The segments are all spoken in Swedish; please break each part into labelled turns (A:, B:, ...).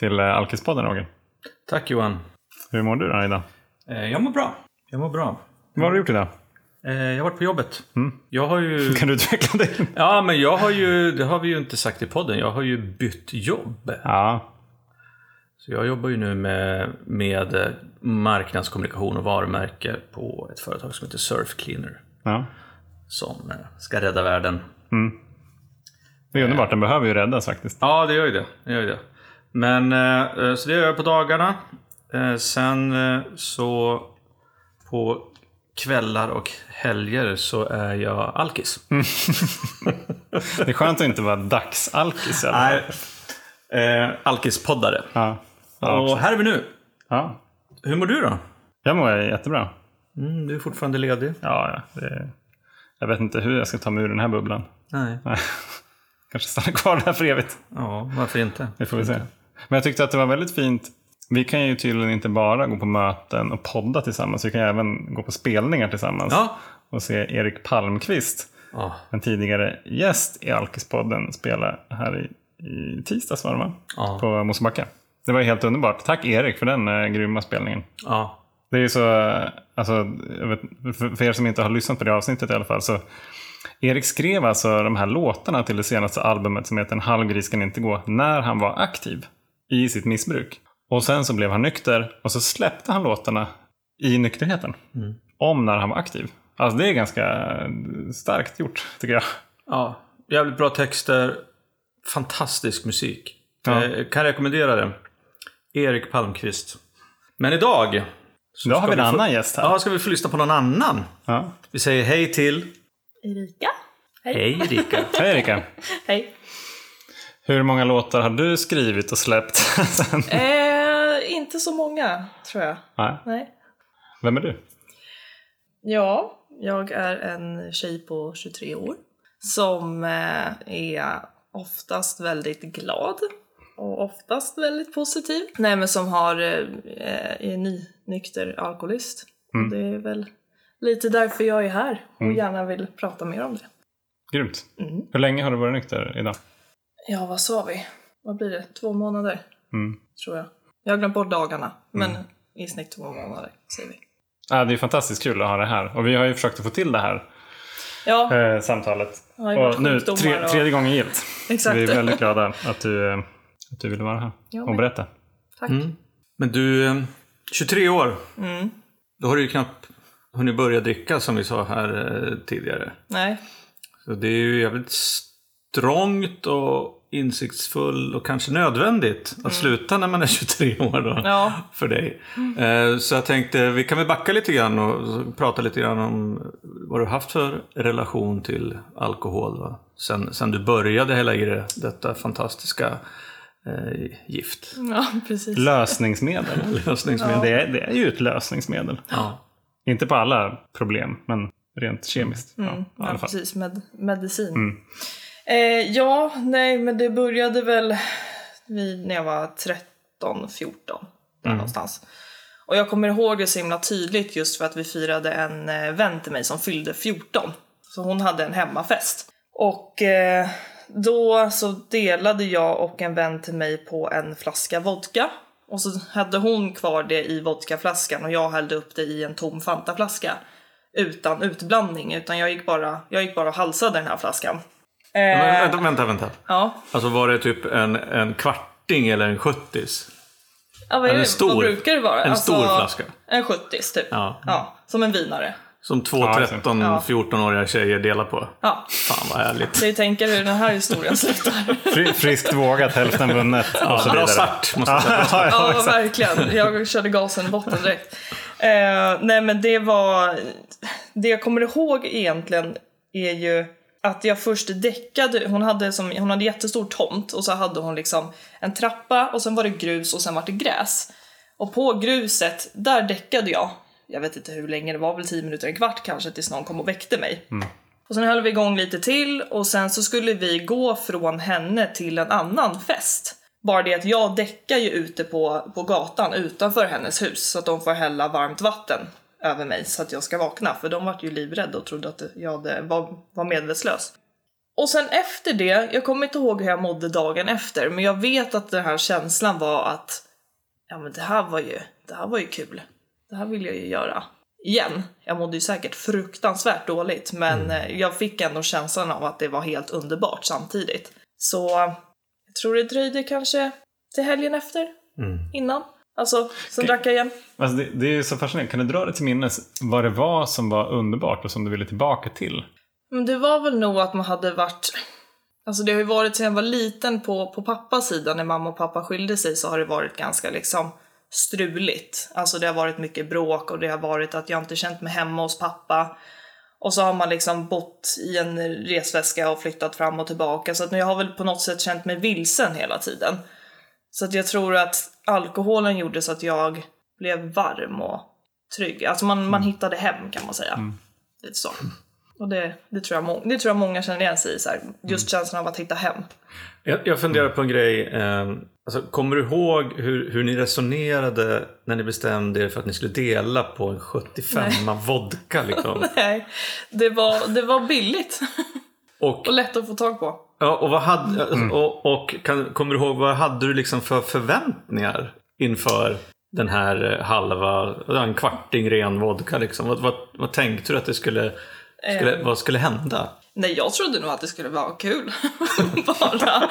A: till eh, Alkispodden Roger.
B: Tack Johan.
A: Hur mår du då idag?
B: Eh, jag mår bra. Jag mår bra.
A: Vad har du gjort idag?
B: Eh, jag har varit på jobbet. Jag har ju...
A: Kan du utveckla det?
B: Ja, men jag har ju, det har vi ju inte sagt i podden, jag har ju bytt jobb.
A: Ja,
B: Så jag jobbar ju nu med, med marknadskommunikation och varumärke på ett företag som heter Surf Cleaner.
A: ja.
B: Som ska rädda världen.
A: Det är underbart, den behöver ju räddas faktiskt.
B: Ja, det gör ju det. det, gör ju det. Men, eh, så det gör jag på dagarna. Eh, sen eh, så på kvällar och helger så är jag alkis.
A: Det är skönt att inte vara dagsalkis.
B: Nej. Eh, alkispoddare.
A: Ja. Ja,
B: och här är vi nu.
A: ja.
B: Hur mår du då?
A: Jag mår jättebra.
B: Mm, du är fortfarande ledig?
A: Ja, ja. Det... Jag vet inte hur jag ska ta mig ur den här bubblan.
B: Nej.
A: Nej. Kanske stanna kvar där för evigt.
B: Ja, varför inte?
A: Det får vi se. Men jag tyckte att det var väldigt fint. Vi kan ju tydligen inte bara gå på möten och podda tillsammans. Vi kan även gå på spelningar tillsammans.
B: Ja.
A: Och se Erik Palmqvist,
B: Ja.
A: en tidigare gäst i Alkispodden, spela här i, i tisdags var det va?
B: Ja.
A: På Mosebacke. Det var helt underbart. Tack Erik för den eh, grymma spelningen.
B: ja.
A: Det är så, eh, alltså, vet, för, er som inte har lyssnat på det avsnittet i alla fall. Så Erik skrev alltså de här låtarna till det senaste albumet som heter En halvgris kan inte gå när han var aktiv i sitt missbruk. Och sen så blev han nykter och så släppte han låtarna i nykterheten. Om när han var aktiv. Alltså det är ganska starkt gjort tycker jag.
B: ja. Jävligt bra texter. Fantastisk musik.
A: Ja.
B: Eh, kan rekommendera det. Erik Palmqvist. Men idag. så
A: Idag har vi en annan gäst här.
B: Ja, ska vi få lyssna på någon annan.
A: Ja.
B: Vi säger hej till...
C: Erika?
B: Hej Erika.
A: Hej Erika.
C: Hej.
A: Hur många låtar har du skrivit och släppt?
C: Eh, inte så många, tror jag.
A: Nej.
C: Nej.
A: Vem är du?
C: Ja, jag är en tjej på 23 år som eh, är oftast väldigt glad och oftast väldigt positiv. Nej, men som har, eh, är nynykter alkoholist. Och det är väl lite därför jag är här och gärna vill prata mer om det.
A: Grymt.
C: Mm.
A: Hur länge har du varit nykter idag?
C: Ja, vad sa vi? Vad blir det? Två månader,
A: Mm.
C: tror jag. Jag har glömt bort dagarna, men i snitt två månader, säger vi.
A: Ja, det är fantastiskt kul att ha det här. Och vi har ju försökt att få till det här
C: Ja,
A: eh, samtalet. Och nu tre, tredje gången gillt.
C: exakt.
A: Vi är väldigt glada att du, eh, att du ville vara här
C: Jag
A: och berätta.
C: Tack.
B: Mm. Men du, eh, 23 år.
C: Mm.
B: Då har du ju knappt hunnit börja dricka som vi sa här eh, tidigare.
C: Nej,
B: Så det är ju jävligt strångt och insiktsfull och kanske nödvändigt att sluta när man är 23 år då.
C: Mm. Ja.
B: För dig. Eh, Så jag tänkte, vi kan väl backa lite grann och prata lite grann om vad du har haft för relation till alkohol. Va? Sen, sen du började hälla i detta fantastiska eh, gift.
C: ja precis.
A: Lösningsmedel.
B: Lösningsmedel.
A: Det, är, det är ju ett lösningsmedel.
B: Ja.
A: Inte på alla problem, men rent kemiskt. Ja,
C: Mm, ja,
A: fall.
C: precis. Med, medicin. Eh, ja, nej, men det började väl vid, när jag var 13, 14. Där någonstans. Och jag kommer ihåg det så himla tydligt just för att vi firade en eh, vän till mig som fyllde 14. Så hon hade en hemmafest. Och eh, då så delade jag och en vän till mig på en flaska vodka. Och så hade hon kvar det i vodkaflaskan och jag hällde upp det i en tom Fantaflaska. Utan utblandning, utan jag gick bara, jag gick bara och halsade den här flaskan. Eh,
B: Men, vänta, vänta, vänta.
C: ja.
B: Alltså var det typ en, en kvarting eller en sjuttis?
C: ja, vad, är
B: En
C: det,
B: stor-
C: vad brukar det vara?
B: en stor flaska.
C: En 70 typ.
B: Ja.
C: ja. Som en vinare.
B: Som två
A: Ja,
B: 13-14-åriga tjejer delar på.
C: Ja.
B: Fan vad härligt.
C: Så jag tänker hur den här historien slutar.
A: Fri, friskt vågat, hälften vunnet och så
B: Ja, bra start måste jag säga.
A: Ja, ja,
C: Ja, verkligen. Jag körde gasen i botten direkt. Eh, nej, men det var... Det jag kommer ihåg egentligen är ju att jag först däckade. Hon hade, som, hon hade jättestor tomt och så hade hon liksom en trappa och sen var det grus och sen var det gräs. Och på gruset, där däckade jag. Jag vet inte hur länge, det var väl 10 minuter, en kvart kanske tills någon kom och väckte mig. Och sen höll vi igång lite till och sen så skulle vi gå från henne till en annan fest. Bara det att jag däckar ju ute på, på gatan utanför hennes hus så att de får hälla varmt vatten över mig så att jag ska vakna. För de vart ju livrädda och trodde att jag hade, var, var medvetslös. Och sen efter det, jag kommer inte ihåg hur jag mådde dagen efter, men jag vet att den här känslan var att ja men det här var ju, det här var ju kul. Det här vill jag ju göra igen. Jag mådde ju säkert fruktansvärt dåligt, men eh, jag fick ändå känslan av att det var helt underbart samtidigt. Så jag tror det dröjde kanske till helgen efter, innan. Alltså, sen drack jag igen.
A: Alltså det, det är så fascinerande. Kan du dra dig till minnes vad det var som var underbart och som du ville tillbaka till?
C: Men det var väl nog att man hade varit... Alltså det har ju varit sedan jag var liten på, på pappas sida, när mamma och pappa skilde sig så har det varit ganska liksom struligt. Alltså det har varit mycket bråk och det har varit att jag inte känt mig hemma hos pappa. Och så har man liksom bott i en resväska och flyttat fram och tillbaka. Så att jag har väl på något sätt känt mig vilsen hela tiden. Så att jag tror att alkoholen gjorde så att jag blev varm och trygg. Alltså man, man hittade hem kan man säga. Lite så. Och det, det, tror jag det tror jag många känner igen sig i. Så här. Just känslan av att hitta hem.
B: Jag, jag funderar på en grej. Eh, alltså, kommer du ihåg hur, hur ni resonerade när ni bestämde er för att ni skulle dela på en 75 vodka? Liksom?
C: Nej, det var, det var billigt
B: Och,
C: och lätt att få tag på.
B: Ja, och, vad hade, och, och kan, kommer du ihåg vad hade du liksom för förväntningar inför den här eh, halva, en kvarting ren vodka? Liksom? Vad, vad, vad tänkte du att det skulle, skulle, vad skulle hända?
C: Nej, jag trodde nog att det skulle vara kul. Bara.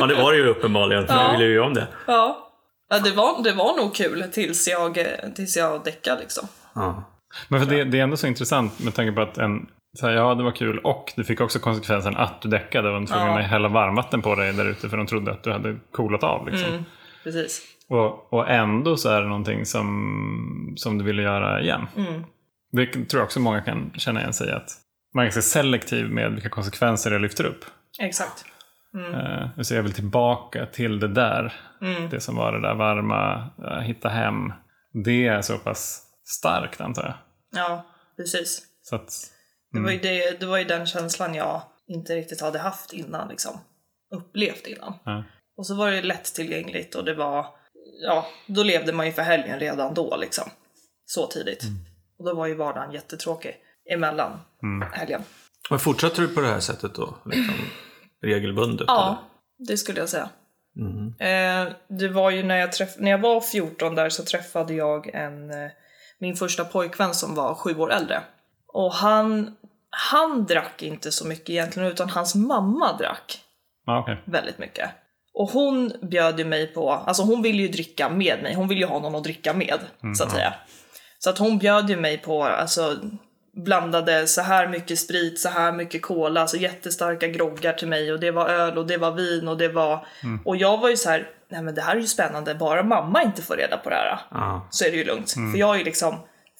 B: Ja, det var det ju uppenbarligen, för
C: Ja.
B: du ville ju om det.
C: Ja. ja det, var, det var nog kul tills jag, eh, tills jag däckade liksom.
B: Ja.
A: Men för det, det är ändå så intressant med tanke på att en, så här, ja det var kul och du fick också konsekvensen att du däckade. De var tvungna
C: Ja.
A: att hälla varmvatten på dig där ute för de trodde att du hade coolat av. Liksom.
C: Mm. Precis.
A: Och, och ändå så är det någonting som, som du ville göra igen.
C: Mm.
A: Det tror jag också många kan känna igen sig i att man är ganska selektiv med vilka konsekvenser jag lyfter upp.
C: Exakt.
A: Uh, så jag vill tillbaka till det där.
C: Mm.
A: Det som var det där varma, eh, hitta hem. Det är så pass starkt antar jag.
C: Ja, precis.
A: Så att,
C: Det, var ju det, det var ju den känslan jag inte riktigt hade haft innan liksom. Upplevt innan.
A: ja.
C: Och så var det lättillgängligt och det var, ja, då levde man ju för helgen redan då liksom. Så tidigt. Och då var ju vardagen jättetråkig emellan helgen.
B: Men fortsatte du på det här sättet då? Liksom, regelbundet?
C: Ja, det skulle jag säga. Eh, det var ju när jag, träff- när jag var 14 där så träffade jag en, eh, min första pojkvän som var sju år äldre. Och han, han drack inte så mycket egentligen utan hans mamma drack
A: Ja, okej.
C: väldigt mycket. Och hon bjöd ju mig på, alltså hon ville ju dricka med mig, hon ville ju ha någon att dricka med, så att säga. Så att hon bjöd ju mig på, alltså blandade så här mycket sprit, så här mycket cola, alltså jättestarka groggar till mig och det var öl och det var vin och det var... Och jag var ju så här, nej men det här är ju spännande, bara mamma inte får reda på det här
B: Ja.
C: så är det ju lugnt. För jag är ju liksom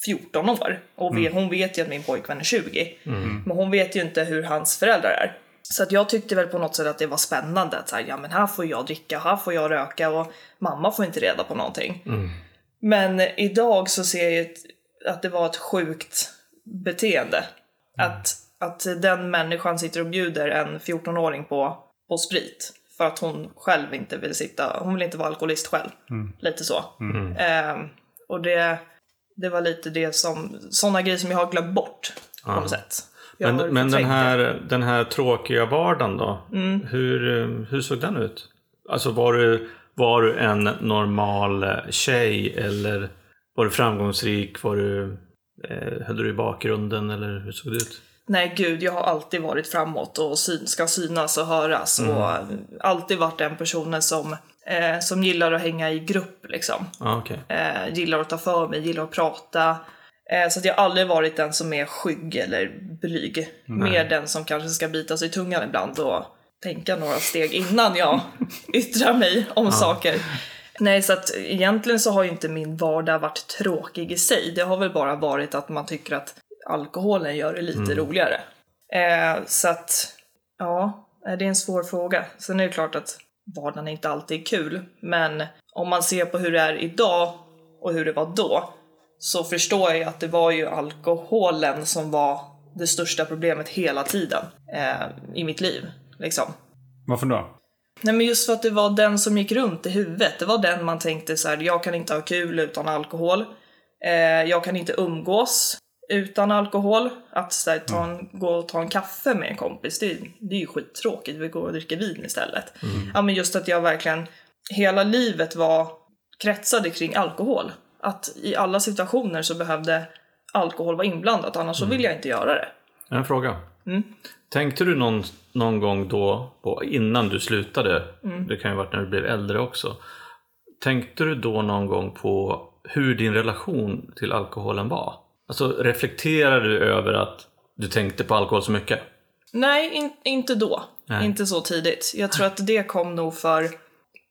C: 14 år och vet, hon vet ju att min pojkvän är 20. Men hon vet ju inte hur hans föräldrar är. Så att jag tyckte väl på något sätt att det var spännande att så här, ja men här får jag dricka, här får jag röka och mamma får inte reda på någonting. Men idag så ser jag att det var ett sjukt beteende. Att, att den människan sitter och bjuder en 14-åring på, på sprit. För att hon själv inte vill sitta, hon vill inte vara alkoholist själv. Lite så. Ehm, och det, det var lite det som, sådana grejer som jag har glömt bort på något sätt. Jag
B: Men, men den, här, den här tråkiga vardagen då?
C: Mm.
B: Hur, hur såg den ut? Alltså var du, var du en normal eh, tjej eller var du framgångsrik? Var du, eh, höll du i bakgrunden eller hur såg det ut?
C: Nej gud, jag har alltid varit framåt och syn, ska synas och höras och alltid varit den personen som, eh, som gillar att hänga i grupp liksom.
B: Ja, okej.
C: Eh, gillar att ta för mig, gillar att prata. Eh, så att jag har aldrig varit den som är skygg eller blyg. Mer den som kanske ska bita sig i tungan ibland och tänka några steg innan jag yttrar mig om saker. Nej, så att egentligen så har ju inte min vardag varit tråkig i sig. Det har väl bara varit att man tycker att alkoholen gör det lite roligare. Eh, så att, ja, eh, det är en svår fråga. Sen är det klart att vardagen inte alltid är kul, men om man ser på hur det är idag och hur det var då, så förstår jag att det var ju alkoholen som var det största problemet hela tiden eh, i mitt liv. Liksom.
A: Varför då?
C: Nej men just för att det var den som gick runt i huvudet. Det var den man tänkte så här: jag kan inte ha kul utan alkohol. Eh, jag kan inte umgås utan alkohol. Att så här, ta en, gå och ta en kaffe med en kompis, det, det är ju skittråkigt. Vi går och dricker vin istället. Ja, men just att jag verkligen, hela livet var kretsade kring alkohol. Att i alla situationer så behövde alkohol vara inblandat, annars så vill jag inte göra det.
B: En fråga.
C: Mm.
B: Tänkte du någon, någon gång då, på, innan du slutade,
C: Mm.
B: det kan ju ha varit när du blev äldre också, tänkte du då någon gång på hur din relation till alkoholen var? Alltså reflekterade du över att du tänkte på alkohol så mycket?
C: Nej, in, inte då.
B: Nej.
C: Inte så tidigt. Jag tror att det kom nog för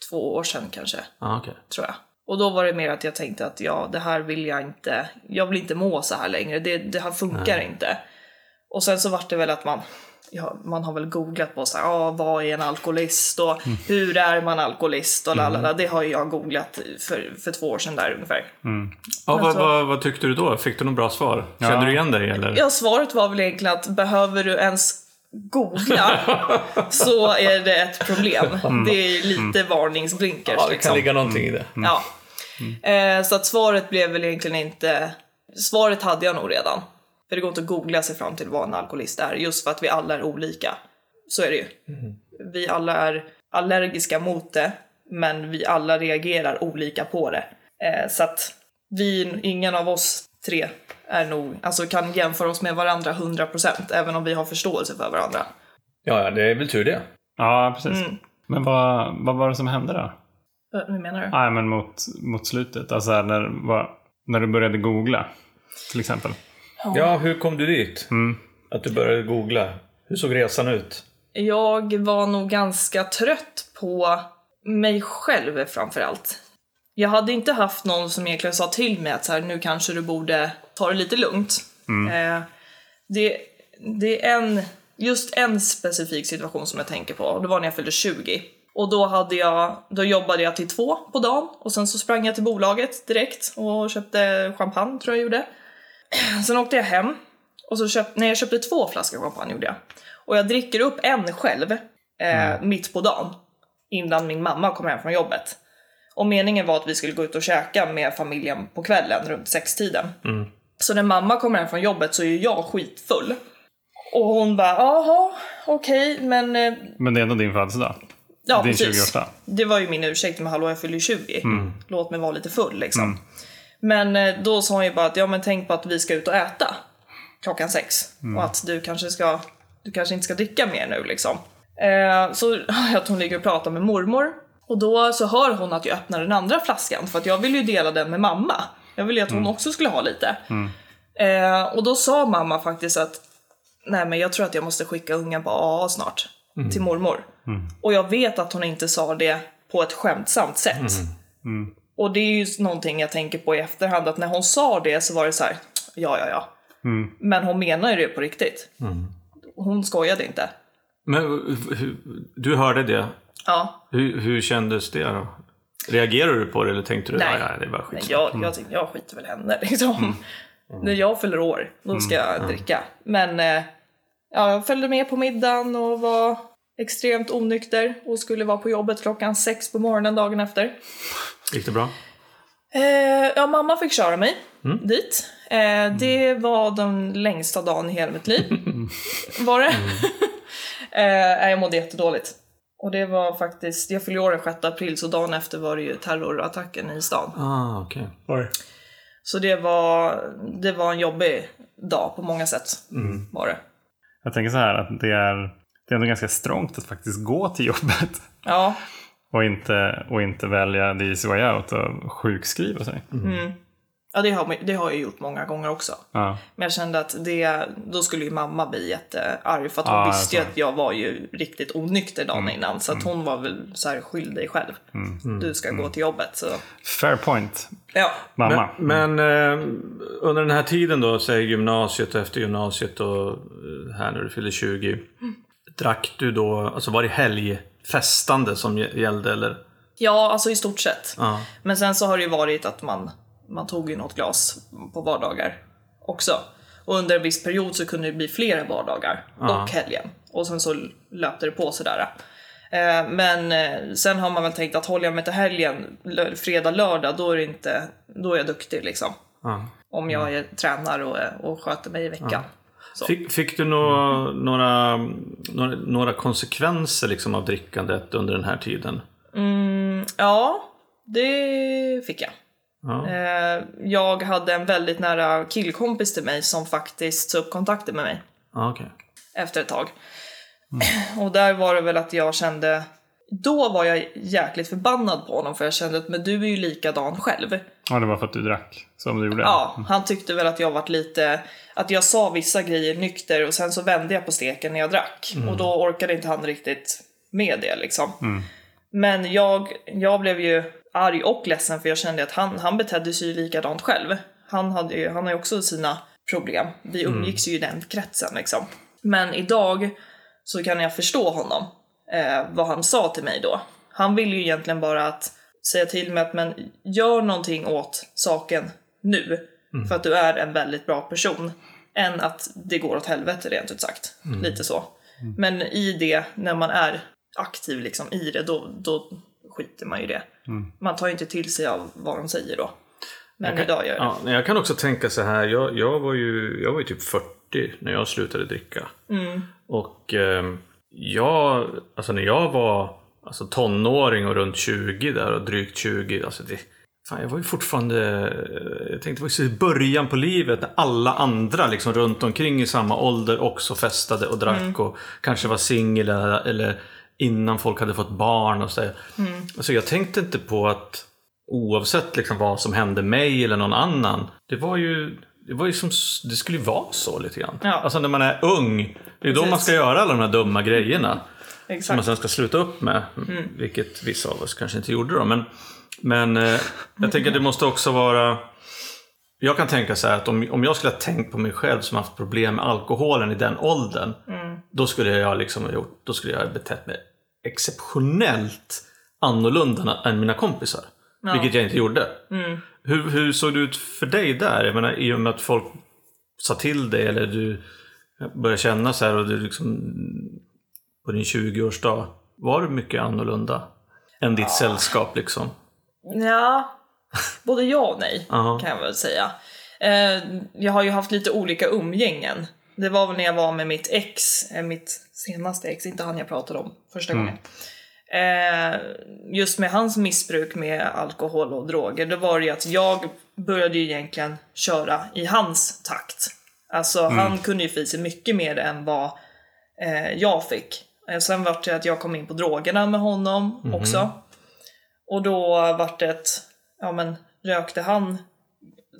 C: två år sedan kanske,
B: Ah, okej.
C: tror jag. Och då var det mer att jag tänkte att ja, det här vill jag inte. Jag vill inte må så här längre. Det, det här funkar inte. Och sen så vart det väl att man, ja, man har väl googlat på så här, ah, vad är en alkoholist och hur är man alkoholist och lalala. Det har jag googlat för, för två år sedan där ungefär.
B: Ja, vad,
C: Alltså-
B: vad, vad tyckte du då? Fick du något bra svar? Kände du igen dig eller?
C: Ja, svaret var väl egentligen att behöver du ens googla så är det ett problem. Det är lite varningsblinkers. liksom.
B: ligga någonting i det.
C: Ja. Eh, så att svaret blev väl egentligen inte... Svaret hade jag nog redan. För det går inte att googla sig fram till vad en alkoholist är, just för att vi alla är olika. Så är det ju. Vi alla är allergiska mot det, men vi alla reagerar olika på det. Eh, så att vi, ingen av oss tre är nog, alltså kan jämföra oss med varandra 100% även om vi har förståelse för varandra.
B: Ja, ja, det är väl tur det.
A: Ja, precis.
C: Mm.
A: Men vad, vad var det som hände då?
C: Eh, Hur menar du?
A: Nej, men mot, mot slutet. Alltså när, vad, när du började googla, till exempel.
B: Ja, hur kom du dit?
A: Mm.
B: Att du började googla. Hur såg resan ut?
C: Jag var nog ganska trött på mig själv framför allt. Jag hade inte haft någon som egentligen sa till mig att så här, nu kanske du borde ta det lite lugnt. Eh, det, det är en, just en specifik situation som jag tänker på och det var när jag fyllde 20. Och då, hade jag, då jobbade jag till två på dagen och sen så sprang jag till bolaget direkt och köpte champagne tror jag gjorde. Sen åkte jag hem och så köpt, nej, jag köpte två flaskor champagne gjorde jag. Och jag dricker upp en själv eh, mitt på dagen innan min mamma kom hem från jobbet. Och meningen var att vi skulle gå ut och käka med familjen på kvällen runt sextiden. Så när mamma kommer hem från jobbet så är jag skitfull. Och hon bara, jaha, okej, men eh,
A: Men det är ändå din födelsedag.
C: Ja,
A: Din
C: precis.
A: 28.
C: Det var ju min ursäkt med hallå jag fyller ju 20. Låt mig vara lite full liksom. Men eh, då sa hon ju bara att ja men tänk på att vi ska ut och äta klockan sex. Och att du kanske ska, du kanske inte ska dricka mer nu liksom. Eh, så att hon ligger och pratar med mormor. Och då så hör hon att jag öppnar den andra flaskan för att jag vill ju dela den med mamma. Jag ville ju att hon också skulle ha lite. Eh, och då sa mamma faktiskt att nej men jag tror att jag måste skicka ungen på AA snart. Till mormor. Och jag vet att hon inte sa det på ett skämtsamt sätt. Och det är ju någonting jag tänker på i efterhand att när hon sa det så var det så här, ja ja ja. Men hon menar ju det på riktigt. Hon skojade inte.
B: Men du hörde det.
C: Ja,
B: Hur, hur kändes det då? Reagerade du på det eller tänkte du
C: Nej.
B: nej, nej det var skit?
C: jag, jag tänkte, jag skiter väl henne liksom. När jag fyller år, då ska jag dricka. Men eh, ja, jag följde med på middagen och var extremt onykter och skulle vara på jobbet klockan sex på morgonen dagen efter.
B: Gick det bra?
C: Eh, ja, mamma fick köra mig dit. Eh, det var den längsta dagen i hela mitt liv. var det. eh, jag mådde jättedåligt. Och det var faktiskt, jag fyllde år den 6 april så dagen efter var det ju terrorattacken i stan.
B: Ah, okej.
C: Så det var, det var en jobbig dag på många sätt. Var det.
A: Jag tänker så här att det är, det är ändå ganska strångt att faktiskt gå till jobbet.
C: Ja,
A: Och inte, och inte välja the easy way out och sjukskriva sig.
C: ja det, har, det har jag gjort många gånger också.
A: Ja.
C: Men jag kände att det, då skulle ju mamma bli jättearg för att hon
A: Ja,
C: visste ju
A: alltså.
C: att jag var ju riktigt onykter dagen innan. Så att hon var väl så här, skyll dig själv. Du ska gå till jobbet. Så.
A: Fair point,
C: Ja,
A: mamma.
B: Men, men eh, under den här tiden då, säg gymnasiet och efter gymnasiet och eh, här när du fyllde 20. Drack du då, alltså var det helgfestande som gä- gällde eller?
C: ja, alltså i stort sett.
B: Ja.
C: Men sen så har det ju varit att man, man tog ju något glas på vardagar också. Och under en viss period så kunde det bli flera vardagar och helgen. Och sen så löpte det på sådär. Eh, Men eh, sen har man väl tänkt att håller jag mig till helgen, fredag, lördag, då är, det inte, då är jag duktig liksom.
B: Ja.
C: Om jag är, tränar och, och sköter mig i veckan. Så.
B: Fick, fick du nå, några, några, några konsekvenser liksom av drickandet under den här tiden?
C: Mm, ja, det fick jag.
B: Ja.
C: Eh, jag hade en väldigt nära killkompis till mig som faktiskt tog upp kontakten med mig
B: Ja, okej.
C: efter ett tag. Och där var det väl att jag kände, då var jag jäkligt förbannad på honom för jag kände att men du är ju likadan själv.
A: Ja, det var för att du drack som du gjorde.
C: Ja, han tyckte väl att jag varit lite, att jag sa vissa grejer nykter och sen så vände jag på steken när jag drack. Och då orkade inte han riktigt med det liksom. Men jag, jag blev ju arg och ledsen för jag kände att han, han betedde sig ju likadant själv. Han, hade ju, han har ju också sina problem. Vi umgicks ju i den kretsen liksom. Men idag så kan jag förstå honom, eh, vad han sa till mig då. Han ville ju egentligen bara att säga till mig att men gör någonting åt saken nu. För att du är en väldigt bra person. Än att det går åt helvete rent ut sagt. Lite så. Men i det, när man är aktiv liksom i det, då, då skiter man ju det. Man tar ju inte till sig av vad de säger då. Men idag gör jag det.
B: Ja, jag kan också tänka så här. Jag, jag, var ju, jag var ju typ 40 när jag slutade dricka. Och eh, jag, alltså när jag var alltså tonåring och runt 20 där och drygt 20. Alltså det, fan, jag var ju fortfarande, jag tänkte i början på livet när alla andra liksom runt omkring i samma ålder också festade och drack och kanske var singel eller, innan folk hade fått barn och så. Alltså jag tänkte inte på att oavsett liksom vad som hände mig eller någon annan. Det var ju, det var ju som, det skulle ju vara så lite grann.
C: Ja.
B: Alltså när man är ung, det är då
C: Precis.
B: man ska göra alla de här dumma grejerna. Som man
C: Exakt.
B: sen ska sluta upp med. Vilket vissa av oss kanske inte gjorde då. Men, men eh, jag tänker att det måste också vara... Jag kan tänka så här att om, om jag skulle ha tänkt på mig själv som haft problem med alkoholen i den åldern. Då skulle jag liksom ha gjort, då skulle jag ha betett mig exceptionellt annorlunda än mina kompisar. Vilket jag inte gjorde. Hur, hur såg det ut för dig där? Jag menar, I och med att folk sa till dig eller du började känna så här och du liksom på din 20-årsdag. Var du mycket annorlunda än ditt sällskap liksom?
C: Ja, både ja och nej kan jag väl säga. Eh, jag har ju haft lite olika umgängen. Det var väl när jag var med mitt ex, eh, mitt senaste ex, inte han jag pratade om första gången. Eh, just med hans missbruk med alkohol och droger, då var det ju att jag började ju egentligen köra i hans takt. Alltså han kunde ju få i sig mycket mer än vad eh, jag fick. Sen var det att jag kom in på drogerna med honom också. Och då vart det ett, ja men rökte han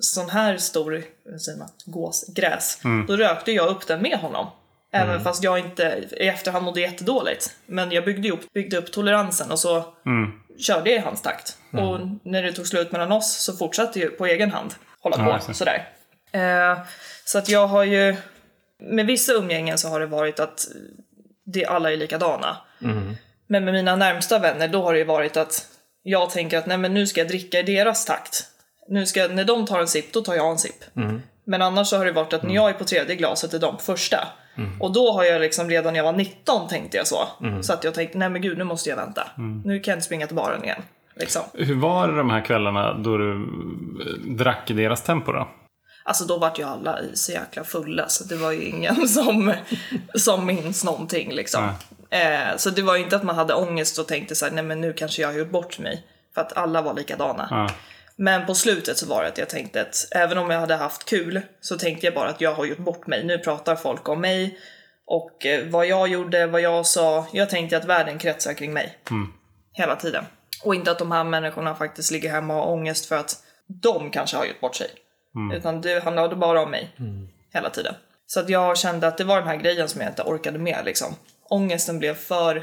C: sån här stor, vad säger man, gåsgräs, då rökte jag upp den med honom. Även fast jag inte i efterhand mådde jättedåligt. Men jag byggde upp, byggde upp toleransen och så körde jag i hans takt. Och när det tog slut mellan oss så fortsatte jag på egen hand hålla
A: Ja,
C: på
A: ser.
C: sådär. Eh, så att jag har ju, med vissa umgängen så har det varit att det alla är likadana. Men med mina närmsta vänner då har det ju varit att jag tänker att nej men nu ska jag dricka i deras takt. Nu ska, när de tar en sipp, då tar jag en sipp. Men annars så har det varit att när jag är på tredje glaset är de på första. Och då har jag liksom redan när jag var 19 tänkte jag så. Så att jag tänkte, nej men gud nu måste jag vänta. Nu kan jag inte springa till baren igen. Liksom.
A: Hur var det de här kvällarna då du eh, drack i deras tempo då?
C: Alltså då vart ju alla så jäkla fulla så det var ju ingen som, som minns någonting liksom. Eh, så det var ju inte att man hade ångest och tänkte så här, nej men nu kanske jag har gjort bort mig. För att alla var likadana.
A: Ja.
C: Men på slutet så var det att jag tänkte att även om jag hade haft kul så tänkte jag bara att jag har gjort bort mig. Nu pratar folk om mig och eh, vad jag gjorde, vad jag sa. Jag tänkte att världen kretsar kring mig. Hela tiden. Och inte att de här människorna faktiskt ligger hemma och har ångest för att de kanske har gjort bort sig. Utan det handlade bara om mig. Hela tiden. Så att jag kände att det var den här grejen som jag inte orkade med liksom. Ångesten blev för,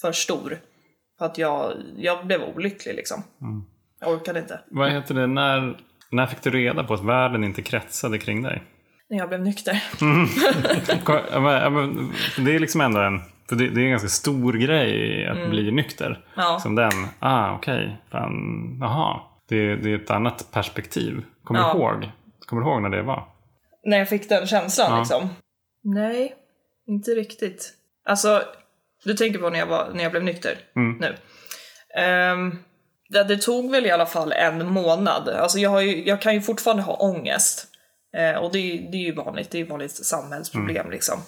C: för stor. För att jag, jag blev olycklig liksom. Jag orkade inte.
A: Vad heter det, när, när fick du reda på att världen inte kretsade kring dig?
C: När jag blev nykter.
A: Men Det är liksom ändå en, för det, det är en ganska stor grej att bli nykter.
C: Mm. Ja.
A: Som den, ah okej, fan, jaha. Det, det är ett annat perspektiv. Kommer
C: Ja.
A: du ihåg? Kommer du ihåg när det var?
C: När jag fick den känslan
A: Ja.
C: liksom. Nej, inte riktigt. Alltså, du tänker på när jag, var, när jag blev nykter
A: Mm.
C: nu. Ehm, det, det tog väl i alla fall en månad. Alltså jag, har ju, jag kan ju fortfarande ha ångest. Eh, och det, är- det är ju vanligt, det är ju vanligt samhällsproblem liksom.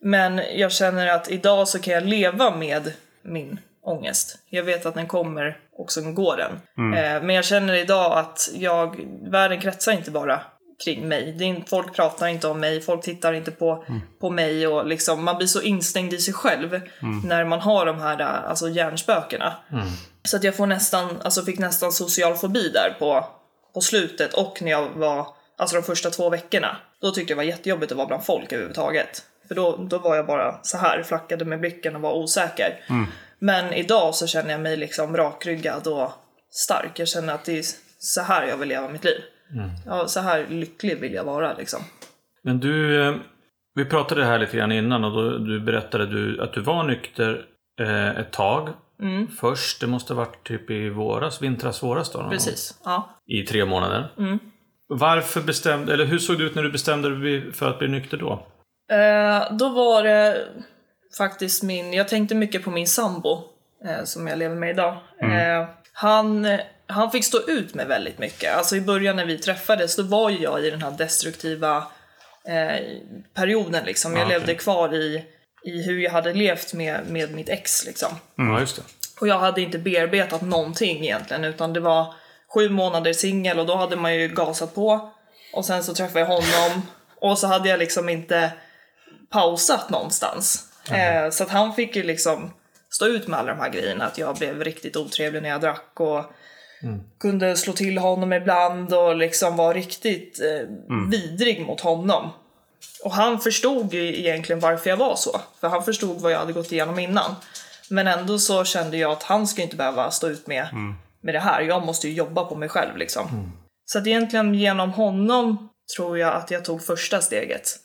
C: Men jag känner att idag så kan jag leva med min ångest. Jag vet att den kommer och sen går den. Eh, men jag känner idag att jag, världen kretsar inte bara kring mig. Det är, folk pratar inte om mig, folk tittar inte på, på mig och liksom, man blir så instängd i sig själv när man har de här alltså, hjärnspökena. Så att jag får nästan, alltså fick nästan social fobi där på, på slutet och när jag var, alltså de första två veckorna. Då tyckte jag det var jättejobbigt att vara bland folk överhuvudtaget. För då, då var jag bara så här, flackade med blicken och var osäker. Men idag så känner jag mig liksom rakryggad och stark. Jag känner att det är så här jag vill leva mitt liv. Ja, så här lycklig vill jag vara liksom.
B: Men du, eh, vi pratade här lite grann innan och då, du berättade du, att du var nykter eh, ett tag.
C: Mm.
B: Först, det måste ha varit typ i våras, vintras, våras då? gång,
C: Precis. Ja.
B: I tre månader.
C: Mm.
B: Varför bestämde, eller hur såg det ut när du bestämde dig för att bli nykter då?
C: Eh, då var det faktiskt min, jag tänkte mycket på min sambo eh, som jag lever med idag. Eh, han, han fick stå ut med väldigt mycket. Alltså i början när vi träffades då var ju jag i den här destruktiva eh, perioden liksom. Jag
B: Ah, okej.
C: levde kvar i, i hur jag hade levt med, med mitt ex liksom.
B: Ja, just det.
C: Och jag hade inte bearbetat någonting egentligen utan det var sju månader singel och då hade man ju gasat på. Och sen så träffade jag honom och så hade jag liksom inte pausat någonstans. Eh, så att han fick ju liksom stå ut med alla de här grejerna. Att jag blev riktigt otrevlig när jag drack och kunde slå till honom ibland och liksom var riktigt eh, vidrig mot honom. Och han förstod ju egentligen varför jag var så. För han förstod vad jag hade gått igenom innan. Men ändå så kände jag att han ska inte behöva stå ut med, med det här. Jag måste ju jobba på mig själv liksom. Så att egentligen genom honom tror jag att jag tog första steget.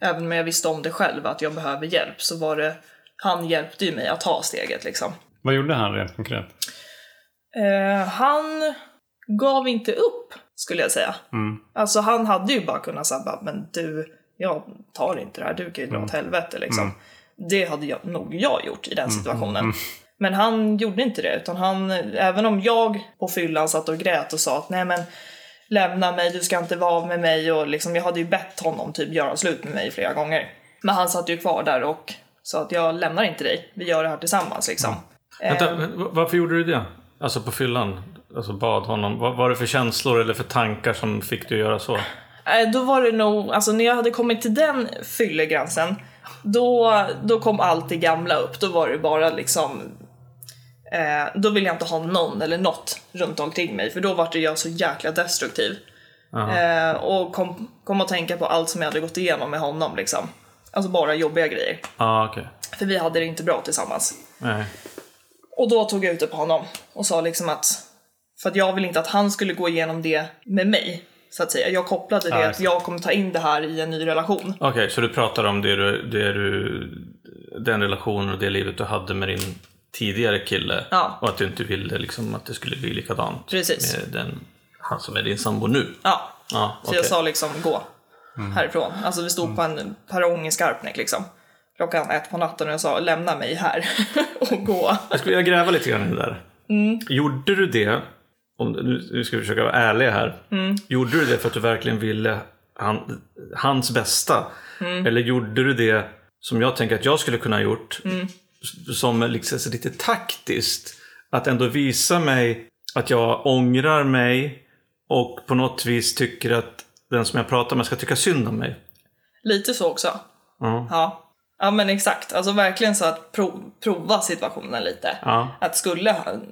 C: Även om jag visste om det själv, att jag behöver hjälp, så var det han hjälpte ju mig att ta steget liksom.
A: Vad gjorde han rent konkret?
C: Eh, han gav inte upp, skulle jag säga. Alltså han hade ju bara kunnat säga men du, jag tar inte det här, du kan ju dra åt helvete liksom. Det hade jag, nog jag gjort i den situationen. Men han gjorde inte det, utan han, även om jag på fyllan satt och grät och sa att nej men lämna mig, du ska inte vara med mig och liksom, jag hade ju bett honom typ göra slut med mig flera gånger. Men han satt ju kvar där och sa att jag lämnar inte dig, vi gör det här tillsammans liksom.
B: Vänta, men v- varför gjorde du det? Alltså på fyllan? Alltså bad honom. Vad var det för känslor eller för tankar som fick dig att göra så?
C: Eh, Då var det nog, alltså när jag hade kommit till den fyllegränsen, då, då kom allt det gamla upp. Då var det bara liksom, eh, då ville jag inte ha någon eller något runt omkring mig, för då var det jag så jäkla destruktiv. Eh, och kom, kom att tänka på allt som jag hade gått igenom med honom liksom. Alltså bara jobbiga grejer.
B: Ja, ah, okej.
C: För vi hade det inte bra tillsammans.
B: Nej.
C: Och då tog jag ut det på honom och sa liksom att, för att jag vill inte att han skulle gå igenom det med mig. Så att säga. Jag kopplade det
A: Ja,
C: att jag kommer ta in det här i en ny relation.
B: Okej, så du pratar om det du, det du, den relationen och det livet du hade med din tidigare kille.
C: Ja.
B: Och att du inte ville liksom att det skulle bli likadant
C: Precis.
B: med den, han som är din sambo nu.
C: Ja,
B: Ja,
C: så jag sa liksom gå härifrån. Alltså vi stod på en perrong i Skarpnäck liksom. Klockan ett på natten och jag sa lämna mig här och gå.
B: Jag skulle vilja gräva lite grann i det där.
C: Mm.
B: Gjorde du det, om, nu, ska vi försöka vara ärliga här.
C: Mm.
B: Gjorde du det för att du verkligen ville han, hans bästa?
C: Mm.
B: Eller gjorde du det som jag tänker att jag skulle kunna ha gjort?
C: Mm.
B: Som liksom så lite taktiskt. Att ändå visa mig att jag ångrar mig och på något vis tycker att den som jag pratar med ska tycka synd om mig.
C: Lite så också.
B: Ja.
C: Ja. Men exakt, alltså verkligen så att prov, prova situationen lite.
B: Ja.
C: Att skulle han,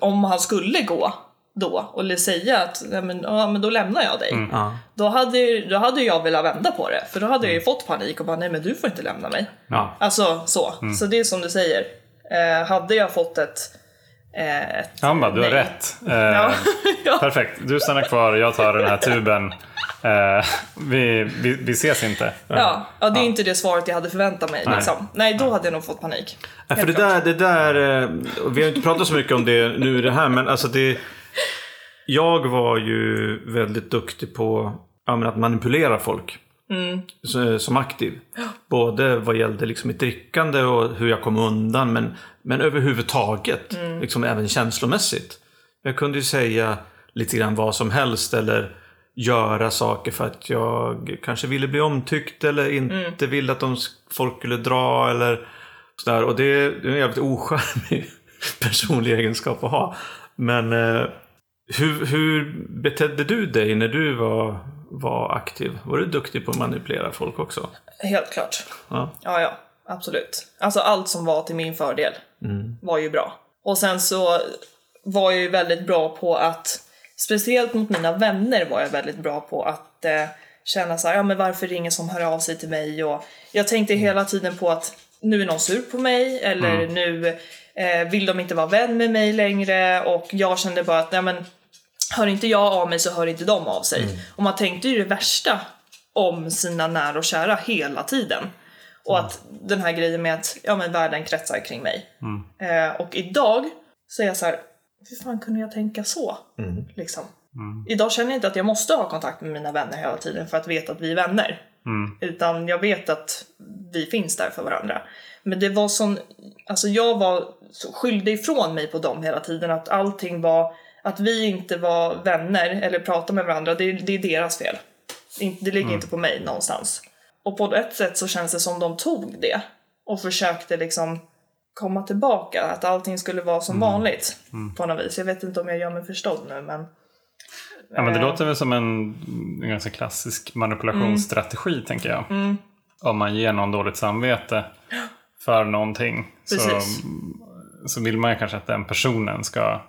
C: om han skulle gå då och säga att ja, men, ja, men då lämnar jag dig.
B: Ja.
C: Då, hade, då hade jag velat vända på det. För då hade jag ju fått panik och bara nej men du får inte lämna mig.
B: Ja.
C: Alltså så. Så det är som du säger. Eh, hade jag fått ett... Eh, ett
A: Han bara, du har
C: nej.
A: rätt. Eh,
C: Ja. ja.
A: Perfekt, du stannar kvar, jag tar den här tuben. Eh, vi, vi, vi ses inte.
C: Ja, ja, det är inte det svaret jag hade förväntat mig.
A: Nej.
C: Liksom. Nej, då hade jag nog fått panik.
B: Ja, för det
C: klart.
B: där, det där, eh, vi har inte pratat så mycket om det nu i det här, men alltså det... Jag var ju väldigt duktig på ja, men att manipulera folk. Så- Som aktiv. Både vad gällde liksom mitt drickande och hur jag kom undan, men, men överhuvudtaget. Liksom även känslomässigt. Jag kunde ju säga lite grann vad som helst eller göra saker för att jag kanske ville bli omtyckt eller inte ville att de, folk skulle dra eller sådär. Och det, det är en jävligt ocharmig personlig egenskap att ha. Men eh, hur, hur betedde du dig när du var, var aktiv? Var du duktig på att manipulera folk också?
C: Helt klart.
B: Ja.
C: Ja, ja. Absolut. Alltså allt som var till min fördel var ju bra. Och sen så var jag ju väldigt bra på att, speciellt mot mina vänner var jag väldigt bra på att eh, känna så här, ja men varför är det ingen som hör av sig till mig? Och jag tänkte hela tiden på att nu är någon sur på mig eller nu eh, vill de inte vara vän med mig längre och jag kände bara att nej men hör inte jag av mig så hör inte de av sig. Och man tänkte ju det värsta om sina nära och kära hela tiden. Och att den här grejen med att ja, men världen kretsar kring mig. Eh, och idag så är jag så här, hur fan kunde jag tänka så? Liksom. Idag känner jag inte att jag måste ha kontakt med mina vänner hela tiden för att veta att vi är vänner. Utan jag vet att vi finns där för varandra. Men det var sån, alltså jag var så skyldig ifrån mig på dem hela tiden att allting var, att vi inte var vänner eller pratade med varandra, det, det är deras fel. Det, ligger inte på mig någonstans. Och på ett sätt så känns det som de tog det och försökte liksom komma tillbaka, att allting skulle vara som vanligt på något vis. Jag vet inte om jag gör mig förstådd nu men
A: Ja, men det
C: Eh.
A: låter väl som en, en ganska klassisk manipulationsstrategi, tänker jag.
C: Mm.
A: Om man ger någon dåligt samvete för någonting så, så vill man ju kanske att den personen ska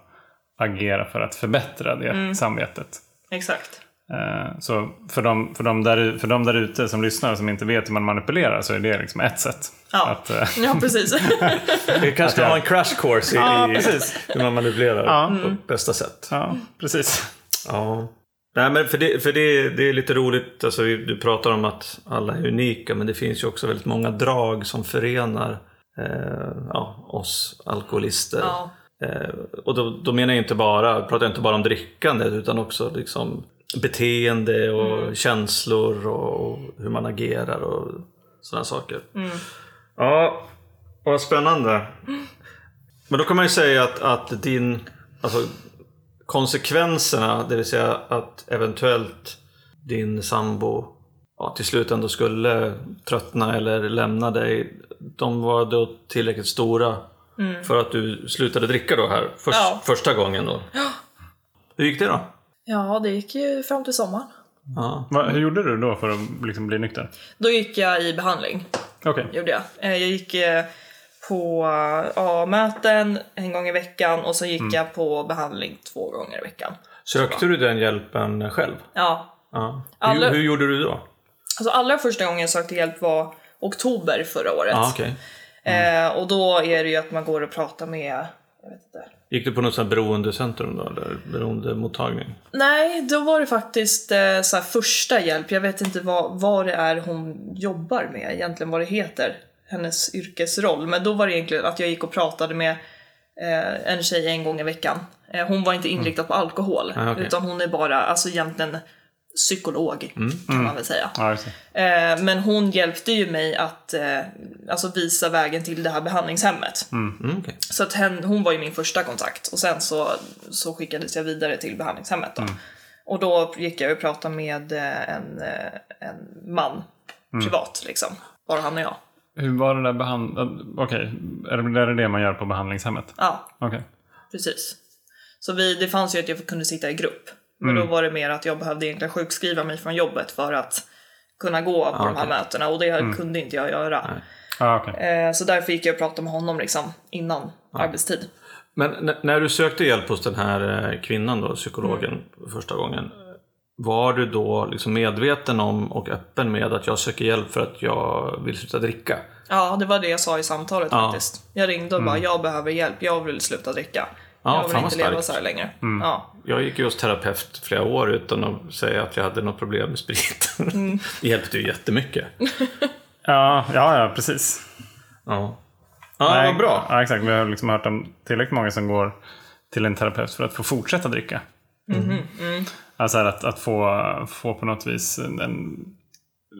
A: agera för att förbättra det
C: Mm.
A: samvetet.
C: exakt.
A: Eh, Så för de, för, de där, för de där ute som lyssnar som inte vet hur man manipulerar så är det liksom ett sätt.
C: Ja.
A: Att, eh,
C: Ja precis.
B: Vi kanske ska ha en crash course i,
A: Ja,
B: i
A: precis.
B: hur man manipulerar
A: Ja.
B: på bästa sätt.
A: ja, precis.
B: Ja. Nej, men för det, för det, det är lite roligt, alltså, vi- du pratar om att alla är unika, men det finns ju också väldigt många drag som förenar eh, ja, oss alkoholister.
C: ja.
B: Eh, och då, då menar jag inte bara, jag pratar inte bara om drickandet utan också liksom beteende och känslor och hur man agerar och sådana saker. Ja, vad spännande. Men då kan man ju säga att, att din, alltså konsekvenserna, det vill säga att eventuellt din sambo ja, till slut ändå skulle tröttna eller lämna dig. De var då tillräckligt stora för att du slutade dricka då här förs-
C: Ja.
B: första gången då. Hur gick det då?
C: ja, det gick ju fram till sommaren.
B: Ja.
A: Va, hur gjorde du då för att liksom bli nykter?
C: Då gick jag i behandling,
A: Okej.
C: gjorde jag. Eh, Jag gick eh, på A-möten en gång i veckan och så gick jag på behandling två gånger i veckan.
B: Sökte du den hjälpen själv?
C: Ja,
B: Ja. Hur, hur gjorde du då?
C: alltså allra första gången jag sökte hjälp var oktober förra året.
B: Ja, okej.
C: eh, och då är det ju att man går och pratar med, jag vet inte.
B: Gick du på något sånt beroendecentrum då? Eller beroendemottagning?
C: Nej, då var det faktiskt eh, så första hjälp. Jag vet inte vad, vad det är hon jobbar med, egentligen vad det heter. Hennes yrkesroll. Men då var det egentligen att jag gick och pratade med eh, en tjej en gång i veckan. Eh, hon var inte inriktad på alkohol.
B: Ah, okej.
C: Utan hon är bara, alltså egentligen psykolog kan man väl säga.
A: Ja.
C: Eh, men hon hjälpte ju mig att eh, alltså visa vägen till det här behandlingshemmet.
B: Mm, okej.
C: Så att hen, hon var ju min första kontakt och sen så, så skickades jag vidare till behandlingshemmet då. Och då gick jag och pratade med eh, en, eh, en man privat liksom. Bara han och jag.
A: Hur var det där behandlat? Okej, är det är det det man gör på behandlingshemmet?
C: Ja,
A: Okej.
C: precis. Så vi, det fanns ju att jag kunde sitta i grupp. Men då var det mer att jag behövde egentligen sjukskriva mig från jobbet för att kunna gå på de här mötena och det kunde inte jag göra.
A: Ah, okej.
C: Eh, så därför gick jag och pratade med honom liksom innan arbetstid.
B: Men när du sökte hjälp hos den här eh, kvinnan då, psykologen, första gången. Var du då liksom medveten om och öppen med att jag söker hjälp för att jag vill sluta dricka?
C: Ja, det var det jag sa i samtalet
B: Ja.
C: faktiskt. Jag ringde och bara, jag behöver hjälp, jag vill sluta dricka.
B: Ja,
C: jag vill inte leva så här längre. Ja.
B: Jag gick ju hos terapeut flera år utan att säga att jag hade något problem med sprit. det hjälpte ju jättemycket.
A: Ja, ja, ja, precis.
B: Ja, ja vad bra.
A: Ja, exakt. Vi har liksom hört om tillräckligt många som går till en terapeut för att få fortsätta dricka.
C: Mhm, mm.
A: Alltså här att, att få, få på något vis en, en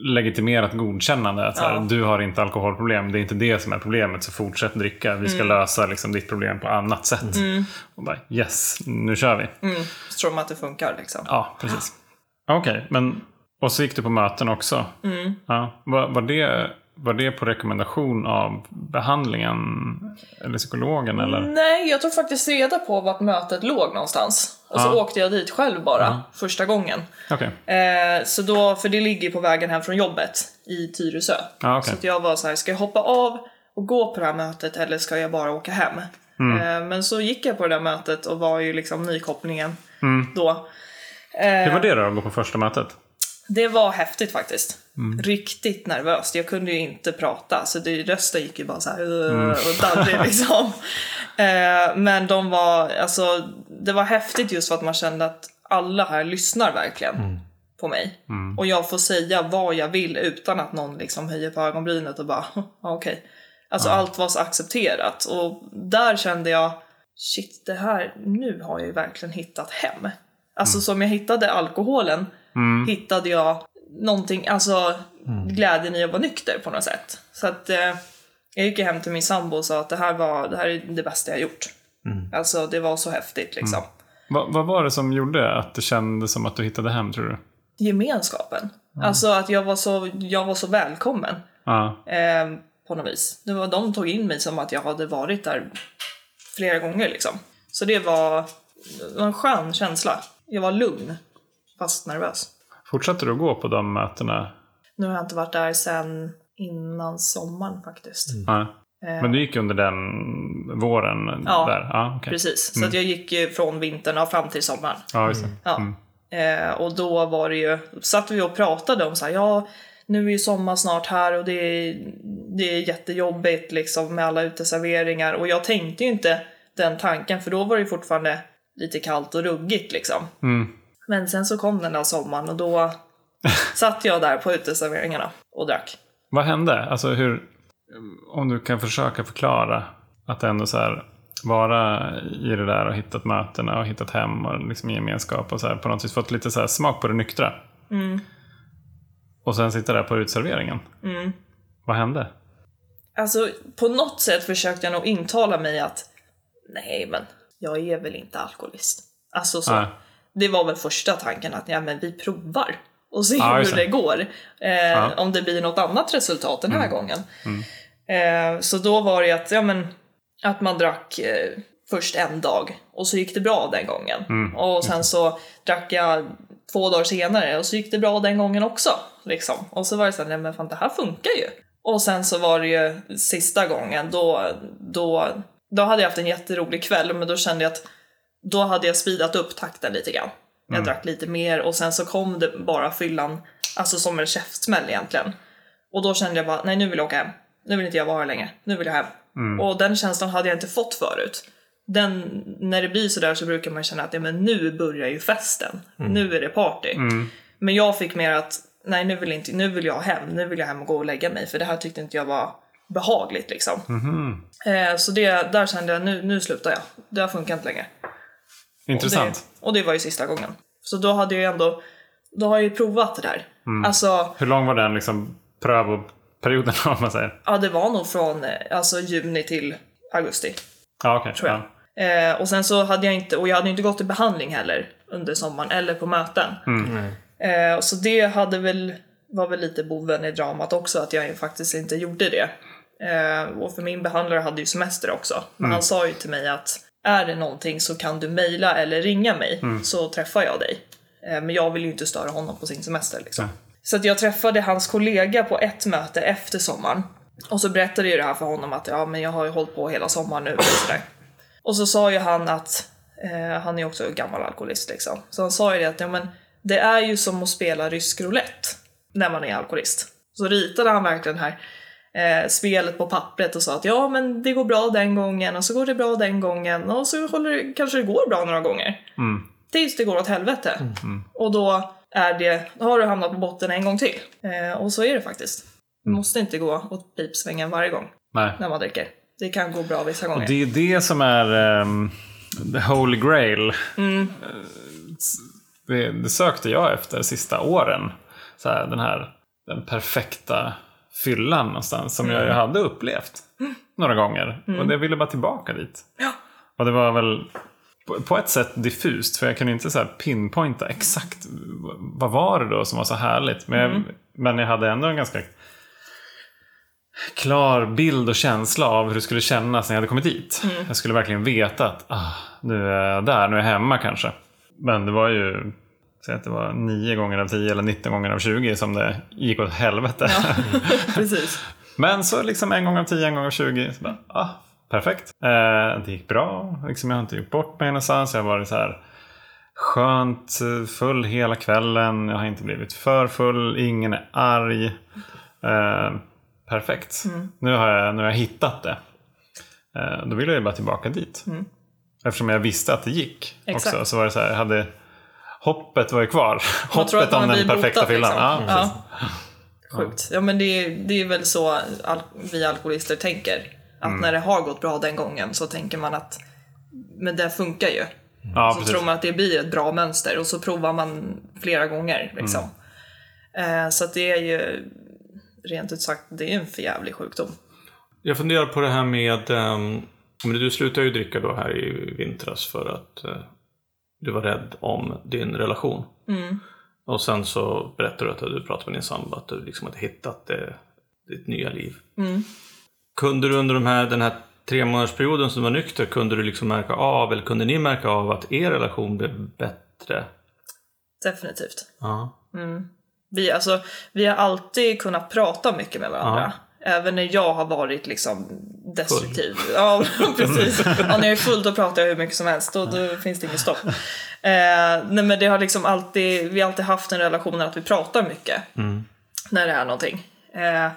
A: legitimerat godkännande. Att så här,
C: Ja.
A: Du har inte alkoholproblem, det är inte det som är problemet, så fortsätt dricka. Vi ska
C: Mm.
A: lösa liksom, ditt problem på annat sätt. Och bara, yes, nu kör vi.
C: Mm, så tror de att det funkar liksom.
A: Ja, precis. Okej, men och så gick du på möten också.
C: Mm.
A: Ja, var, var, det, var det på rekommendation av behandlingen eller psykologen? Eller?
C: Nej, jag tog faktiskt reda på vart mötet låg någonstans. Och så åkte jag dit själv bara, första gången.
A: Okej,
C: Eh, så då, för det ligger på vägen hem från jobbet i Tyresö.
A: Ja, okej.
C: Så jag var så här, ska jag hoppa av och gå på det här mötet eller ska jag bara åka hem?
A: Mm.
C: Eh, men så gick jag på det där mötet och var ju liksom nykopplingen
A: Mm.
C: då.
A: hur
C: Eh,
A: var det då att gå på första mötet?
C: Det var häftigt faktiskt.
A: Mm.
C: Riktigt nervöst. Jag kunde ju inte prata så det, rösten gick ju bara så här
A: Mm.
C: och darrig liksom. Eh, men de var, alltså, det var häftigt just för att man kände att alla här lyssnar verkligen på mig.
A: Mm.
C: Och jag får säga vad jag vill utan att någon liksom höjer på ögonbrynet och bara, "Ja, okej. Alltså allt var så accepterat och där kände jag, shit det här, nu har jag ju verkligen hittat hem. Alltså som jag hittade alkoholen hittade jag någonting, alltså glädjen i att vara nykter på något sätt. Så att eh, jag gick hem till min sambo och sa att det här var, det här är det bästa jag gjort. Alltså det var så häftigt liksom.
A: Vad, vad var det som gjorde att det kändes som att du hittade hem, tror du?
C: Gemenskapen. Alltså att jag var så, jag var så välkommen. Eh, på något vis. Det var, de tog in mig som att jag hade varit där flera gånger liksom. Så det var, det var en skön känsla. Jag var lugn, fast nervös.
A: Fortsatte du att gå på de mötena?
C: Nu har jag inte varit där sen innan sommaren faktiskt.
A: Ja. Men du gick under den våren
C: Eh. Ja,
A: där? Ja, okej.
C: Precis, så att jag gick ju från vintern och fram till sommaren.
A: Ja, just det.
C: Ja. Eh, och då var det ju, satt vi och pratade om så här, ja nu är ju sommar snart här och det är, det är jättejobbigt liksom med alla uteserveringar och jag tänkte ju inte den tanken för då var det fortfarande lite kallt och ruggigt liksom.
A: Mm.
C: Men sen så kom den där sommaren och då satt jag där på uteserveringarna och drack.
A: Vad hände? Alltså hur, om du kan försöka förklara att ändå så här vara i det där och hittat mötena och hittat hem och liksom gemenskap och så här på något vis fått lite så här smak på det nyktra. Och sen sitta där på utserveringen. Vad hände?
C: Alltså på något sätt försökte jag nog intala mig att nej men jag är väl inte alkoholist. Alltså så.
A: Nej.
C: Det var väl första tanken att ja men vi provar och ser
A: just
C: hur
A: det.
C: går. Eh, Om det blir något annat resultat den här gången. Eh, så då var det att, ja, men, att man drack eh, först en dag och så gick det bra den gången. Och sen så drack jag två dagar senare och så gick det bra den gången också. Liksom. Och så var det så här, nej men fan det här funkar ju. Och sen så var det ju sista gången, då, då, då hade jag haft en jätterolig kväll men då kände jag att då hade jag speedat upp takten lite grann. Jag drack lite mer och sen så kom det bara fyllan, alltså som en käftsmäll egentligen. Och då kände jag bara, nej nu vill jag åka hem. Nu vill inte jag vara här längre. Nu vill jag hem. Och den känslan hade jag inte fått förut. Den, när det blir sådär så brukar man känna att ja, men nu börjar ju festen. Nu är det party. Men jag fick mer att, nej nu vill, inte, nu vill jag hem. Nu vill jag hem och gå och lägga mig. För det här tyckte inte jag var behagligt liksom. Eh, så det, där kände jag, nu, nu slutar jag. Det har funkat inte längre.
A: Intressant.
C: Och det, och det var ju sista gången. Så då hade jag ju ändå, då har jag ju provat det där. Alltså,
A: Hur lång var den liksom prövoperioden om man säger?
C: ja det var nog från eh, alltså, juni till augusti.
A: Ja, okej.
C: Tror jag.
A: Ja.
C: Eh, och sen så hade jag inte, och jag hade inte gått i behandling heller under sommaren eller på möten. Eh, så det hade väl, var väl lite boven i dramat också att jag faktiskt inte gjorde det. Eh, och för min behandlare hade ju semester också. Men han sa ju till mig att är det någonting så kan du mejla eller ringa mig så träffar jag dig. Eh, men jag vill ju inte störa honom på sin semester liksom. Så att jag träffade hans kollega på ett möte efter sommaren. Och så berättade jag det här för honom att ja, men jag har ju hållit på hela sommaren nu och sådär. Och så sa ju han att, eh, han är också gammal alkoholist liksom. Så han sa ju det att ja, men det är ju som att spela rysk roulette när man är alkoholist. Så ritade han verkligen det här eh, spelet på pappret och sa att ja men det går bra den gången och så går det bra den gången och så håller det, kanske det går bra några gånger. Tills det går åt helvete. Och då är det, har du hamnat på botten en gång till. Eh, och så är det faktiskt. Det måste inte gå åt pipsvängen varje gång
A: Nej.
C: när man dricker. Det kan gå bra vissa gånger.
A: Det är det som är um, the holy grail.
C: Mm.
A: Eh, Det, det sökte jag efter sista åren. Så här, den här den perfekta fyllan någonstans som jag ju hade upplevt några gånger. Och jag ville bara tillbaka dit.
C: Ja.
A: Och det var väl på- ett sätt diffust för jag kunde inte så pinpointa exakt vad var det då som var så härligt. Men jag, men jag hade ändå en ganska klar bild och känsla av hur det skulle kännas när jag hade kommit dit. Jag skulle verkligen veta att ah, nu är jag där, nu är jag hemma kanske. Men det var ju Säg att det var 9 gånger av 10 eller 19 gånger av 20 som det gick åt helvete.
C: Precis.
A: Men så liksom en gång av 10, en gång av 20. Så bara, ah, perfekt. Eh, det gick bra. Liksom, jag har inte gjort bort mig någonstans. Jag har varit så här skönt full hela kvällen. Jag har inte blivit för full. Ingen är arg. Eh, perfekt. Nu, har jag, nu har jag hittat det. Eh, då vill jag ju bara tillbaka dit. Eftersom jag visste att det gick.
C: Exakt.
A: Också, så var det så här, jag hade, hoppet var ju kvar.
C: Man tror att
A: Hoppet
C: man
A: om den perfekta fyllan.
C: liksom.
A: Ja.
C: Ja. Sjukt. Ja men det är, det är väl så al- vi alkoholister tänker. Att
A: Mm.
C: när det har gått bra den gången så tänker man att men det funkar ju.
A: Ja,
C: så
A: precis.
C: tror man att det blir ett bra mönster och så provar man flera gånger. Liksom.
A: Mm.
C: Eh, så att det är ju rent ut sagt, det är en förjävlig sjukdom.
B: Jag funderar på det här med... Um, men du slutade ju dricka då här i vintras för att eh, du var rädd om din relation. Och sen så berättade du att du pratade med din sambo att du liksom hade hittat det, ditt nya liv. Kunde du under de här, den här tre månadersperioden som du var nykter, kunde du liksom märka av, eller kunde ni märka av att er relation blev bättre?
C: Definitivt.
B: Ja.
C: Vi, alltså, vi har alltid kunnat prata mycket med varandra. Även när jag har varit liksom destruktiv. Ja, precis. Ja, när jag är full då pratar jag hur mycket som helst. Då, då finns det inget stopp. Eh, nej, men det har liksom alltid, vi har alltid haft en relation att vi pratar mycket. När det är någonting. Eh,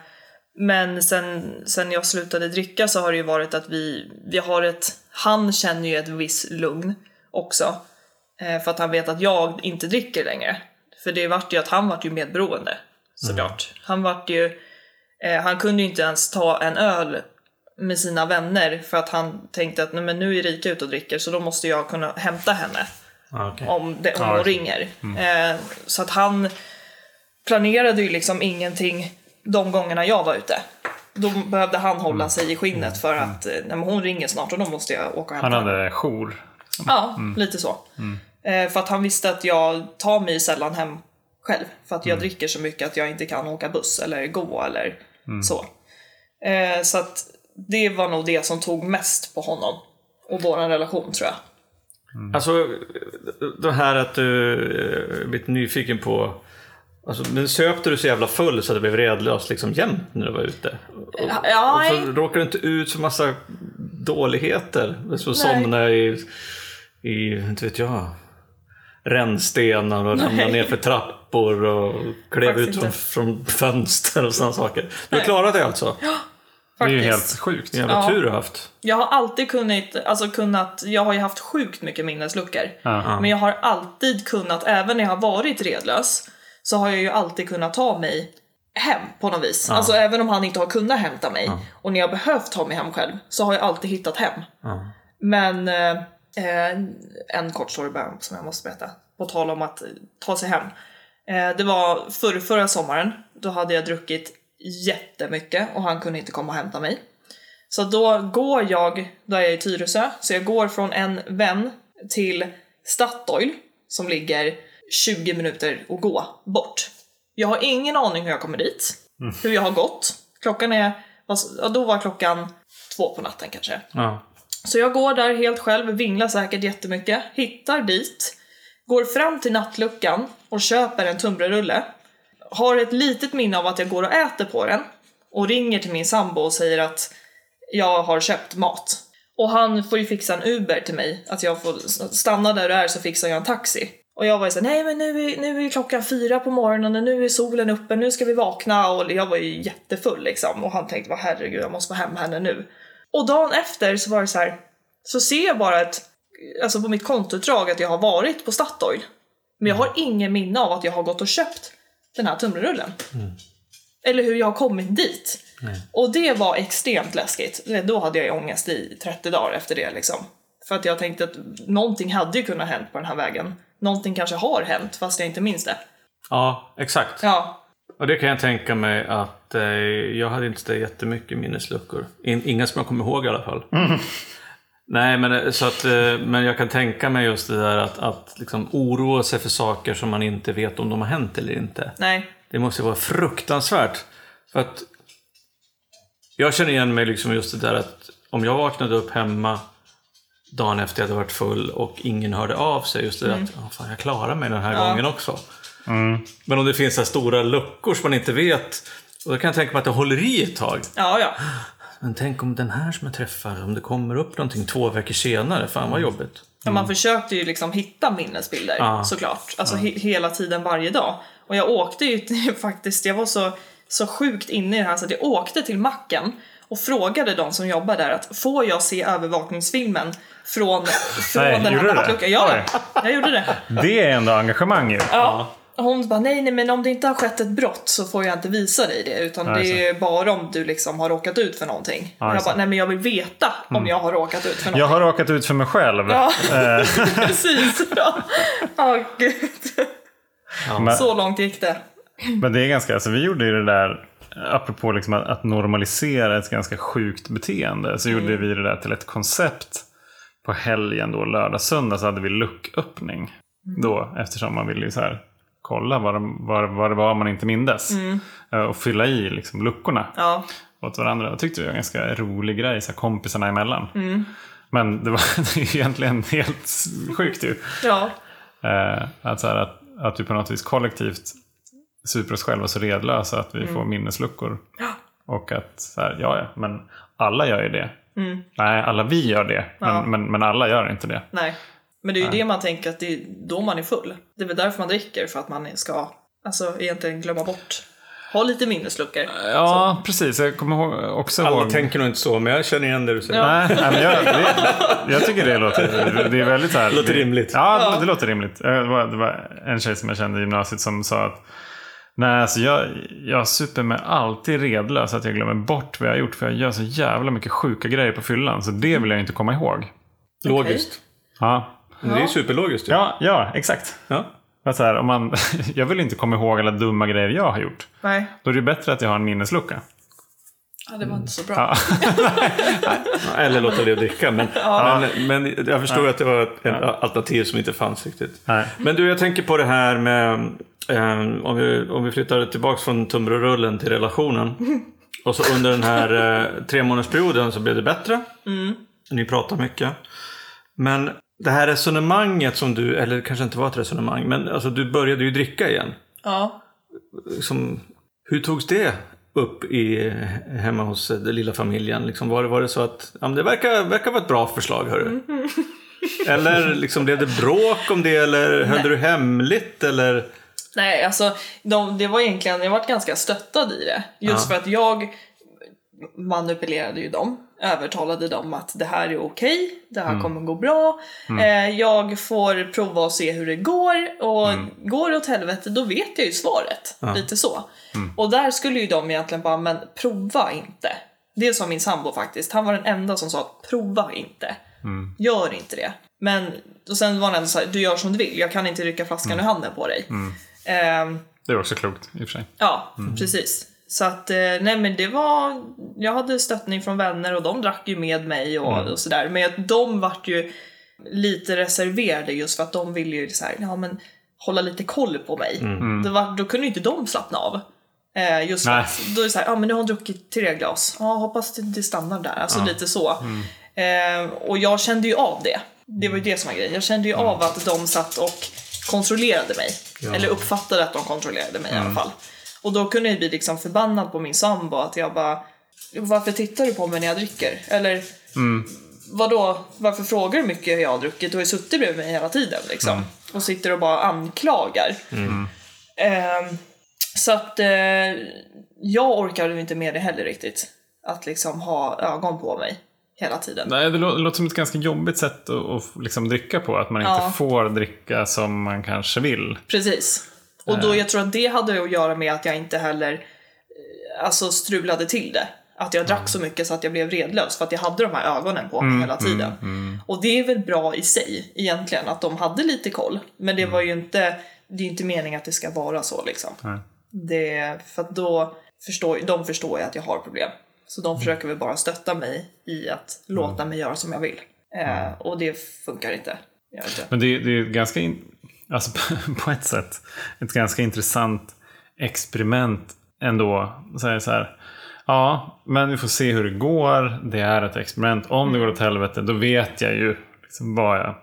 C: men sen, sen jag slutade dricka så har det ju varit att vi, vi har ett... Han känner ju ett visst lugn också. Eh, för att han vet att jag inte dricker längre. För det vart ju att han vart ju medberoende. Såklart. Han vart ju... Eh, han kunde ju inte ens ta en öl med sina vänner för att han tänkte att Nej, men nu är Erika ute och dricker så då måste jag kunna hämta henne
B: Ja, okej.
C: om, det, om hon
A: okej.
C: ringer. Eh, så att han planerade ju liksom ingenting de gångerna jag var ute. Då behövde han hålla sig i skinnet för att eh, nej, men hon ringer snart och då måste jag åka och hämta
A: Han hade jour.
C: Ja, lite så. Eh, för att han visste att jag tar mig sällan hem själv. För att jag dricker så mycket att jag inte kan åka buss eller gå eller så. Eh, så att det var nog det som tog mest på honom. Och vår relation tror jag.
B: Alltså, det här att du eh, blivit nyfiken på... Alltså, men söpte du så jävla full så att det blev redlöst liksom jämt när du var ute? Och,
C: Ja,
B: och så råkade du inte ut för massa dåligheter?
C: Nej.
B: somna i, i, inte vet jag, rännstenar och ramla ner för trappor och klev ut
C: Faktiskt
B: från, från fönster och sådana saker. Du har klarat det alltså?
A: Det är ju
C: Faktiskt.
A: helt sjukt.
B: Jävla
C: Ja.
B: tur du har haft.
C: Jag har alltid kunnat, alltså kunnat, jag har ju haft sjukt mycket minnesluckor.
A: Ja.
C: Men jag har alltid kunnat, även när jag har varit redlös, så har jag ju alltid kunnat ta mig hem på något vis. Alltså även om han inte har kunnat hämta mig och när jag behövt ta mig hem själv så har jag alltid hittat hem. Men eh, eh, en kort story som jag måste berätta. På tal om att eh, ta sig hem. Eh, det var förr, förra sommaren. Då hade jag druckit jättemycket och han kunde inte komma och hämta mig. Så då går jag, då är jag i Tyresö, så jag går från en vän till Statoil som ligger 20 minuter att gå bort. Jag har ingen aning hur jag kommer dit, hur jag har gått. Klockan är, ja, då var klockan två på natten kanske.
B: Ja.
C: Så jag går där helt själv, vinglar säkert jättemycket, hittar dit, går fram till nattluckan och köper en tunnbrödsrulle. Har ett litet minne av att jag går och äter på den och ringer till min sambo och säger att jag har köpt mat. Och han får ju fixa en Uber till mig, att jag får stanna där du är så fixar jag en taxi. Och jag var ju såhär, nej men nu är, nu är klockan fyra på morgonen och nu är solen uppe, nu ska vi vakna och jag var ju jättefull liksom. Och han tänkte, vad herregud jag måste få hem henne nu. Och dagen efter så var det så här, så ser jag bara ett, alltså på mitt kontoutdrag att jag har varit på Statoil. Men jag har ingen minne av att jag har gått och köpt den här tunnbrödsrullen. Eller hur jag har kommit dit. Och det var extremt läskigt. Då hade jag ångest i 30 dagar efter det liksom. För att jag tänkte att någonting hade ju kunnat hänt på den här vägen. Någonting kanske har hänt fast jag inte minns det.
B: ja, exakt.
C: Ja.
B: Och det kan jag tänka mig att eh, jag hade inte så jättemycket minnesluckor. In, inga som jag kommer ihåg i alla fall. Nej, men, eh, så att, eh, men jag kan tänka mig just det där att, att liksom oroa sig för saker som man inte vet om de har hänt eller inte.
C: Nej.
B: Det måste vara fruktansvärt. För att jag känner igen mig liksom just det där att om jag vaknade upp hemma dagen efter jag hade varit full och ingen hörde av sig. Just det där att "Ja, fan, jag klarar mig den här gången också. Men om det finns så här stora luckor som man inte vet. Och då kan jag tänka mig att det håller i ett tag.
C: Ja, ja.
B: Men tänk om den här som jag träffar, om det kommer upp någonting två veckor senare. Fan vad jobbigt.
C: Ja, man försökte ju liksom hitta minnesbilder
B: Ja.
C: såklart. Alltså he- hela tiden varje dag. Och jag åkte ju till- faktiskt, jag var så, så sjukt inne i det här så att jag åkte till macken och frågade de som jobbar där att får jag se övervakningsfilmen från, från
A: Nej,
C: den här nattluckan? Ja, jag gjorde det.
A: Det är ändå engagemang ju.
C: Ja. Hon bara, nej, nej, men om det inte har skett ett brott så får jag inte visa dig det. Utan
A: Nej,
C: det är bara om du liksom har råkat ut för någonting.
A: Ja,
C: och jag bara, nej men jag vill veta om jag har råkat ut för någonting.
A: Jag har råkat ut för mig själv.
C: Ja,
A: Eh,
C: precis. Ja. Åh gud.
A: men,
C: Så långt gick det.
A: men det är ganska, alltså vi gjorde ju det där, apropå liksom att, att normalisera ett ganska sjukt beteende, så gjorde vi det där till ett koncept. På helgen då, lördag, söndag, så hade vi lucköppning. Då, eftersom man ville ju så här kolla vad, de, vad, vad det var man inte mindes. Eh, Och fylla i liksom luckorna
C: Ja,
A: åt varandra. Jag tyckte det var en ganska rolig grej, så här, kompisarna emellan. Men det var det egentligen helt sjukt ju.
C: ja,
A: Eh, att, så här, att, att vi på något vis kollektivt super oss själva så redlösa att vi får minnesluckor. Och att så här, ja, ja, men alla gör ju det. Nej, alla vi gör det, men,
C: Ja.
A: men, men alla gör inte det.
C: nej. Men det är ju det man tänker att det är då man är full. Det är väl därför man dricker, för att man ska alltså egentligen glömma bort. Ha lite minnesluckor.
A: Ja, precis. Jag kommer ihåg, också
B: Alla
A: ihåg...
B: tänker nog inte så, men jag känner igen det du säger.
C: Ja.
A: Nej, men jag, det, jag tycker det låter, det är väldigt så här,
B: Låter rimligt.
A: Ja, det låter rimligt. Eh, Det var, det var en tjej som jag kände i gymnasiet som sa att Nej, alltså jag, jag super mig alltid redlös att jag glömmer bort vad jag har gjort. För jag gör så jävla mycket sjuka grejer på fyllan. Så det vill jag inte komma ihåg.
B: Logiskt.
A: Ja,
B: Men Det är superlogiskt ju.
A: ja, ja exakt.
B: Ja.
A: Att så här, om man, jag vill inte komma ihåg alla dumma grejer jag har gjort.
C: Nej,
A: Då är det bättre att jag har en minneslucka.
C: ja, det var inte så bra.
A: Ja.
B: Eller låta det dricka. Men, men, men jag förstår att det var ett ett alternativ som inte fanns riktigt.
A: Nej.
B: Men du, jag tänker på det här med eh, om, vi, om vi flyttar tillbaka från tunnbrödsrullen till relationen. Och så under den här eh, tre månadersperioden så blev det bättre. Ni pratar mycket. Men det här resonemanget som du, eller det kanske inte var ett resonemang, men alltså du började ju dricka igen.
C: Ja.
B: Liksom, hur togs det upp i, hemma hos den lilla familjen? Liksom, var, det, var det så att ja, men det verkar, verkar vara ett bra förslag, hörru? Eller liksom, blev det bråk om det eller höll du hemligt? Eller?
C: Nej, alltså de, det var egentligen, jag varit ganska stöttad i det. Just
B: Ja.
C: för att jag manipulerade ju dem, övertalade dem att det här är okej, det här kommer gå bra, eh, jag får prova och se hur det går och går det åt helvete då vet jag ju svaret. Lite så. Och där skulle ju de egentligen bara, men prova inte. Det sa min sambo faktiskt, han var den enda som sa prova inte. Gör inte det. Men och sen var han ändå såhär, du gör som du vill, jag kan inte rycka flaskan ur handen på dig. Ehm,
A: Det är också klokt i och för sig.
C: Ja, precis. Så att, eh, nej men det var, jag hade stöttning från vänner och de drack ju med mig och, och sådär. Men att de vart ju lite reserverade just för att de ville ju så här, ja men hålla lite koll på mig. Det var, då kunde ju inte de slappna av. Eh, just för
A: Nej.
C: att, då är det så här, ja men nu har hon druckit tre glas. Ja, hoppas det, det stannar där. Alltså lite så. Eh, och jag kände ju av det. Det var ju det som var grejen. Jag kände ju av att de satt och kontrollerade mig. Eller uppfattade att de kontrollerade mig i alla fall. Och då kunde jag bli liksom förbannad på min sambo att jag bara Varför tittar du på mig när jag dricker? Eller vadå, varför frågar du mycket jag har druckit? Du har ju suttit bredvid mig hela tiden liksom. Och sitter och bara anklagar. Ehm, så att eh, jag orkade inte med det heller riktigt. Att liksom ha ögon på mig hela tiden.
A: Nej, det lå- det låter som ett ganska jobbigt sätt att, att liksom dricka på. Att man
C: Ja.
A: inte får dricka som man kanske vill.
C: Precis. Och då jag tror att det hade att göra med att jag inte heller eh, alltså strulade till det. Att jag drack så mycket så att jag blev redlös för att jag hade de här ögonen på mig hela tiden. Och det är väl bra i sig egentligen att de hade lite koll. Men det var ju inte, det är ju inte meningen att det ska vara så liksom. Det, för att då förstår de förstår ju att jag har problem. Så de försöker väl bara stötta mig i att låta mig göra som jag vill. Eh, och det funkar inte. Inte.
A: Men det, det är ganska, in, alltså på ett sätt, ett ganska intressant experiment ändå. Säga så här, ja, men vi får se hur det går. Det är ett experiment. Om det går åt helvete, då vet jag ju liksom vad jag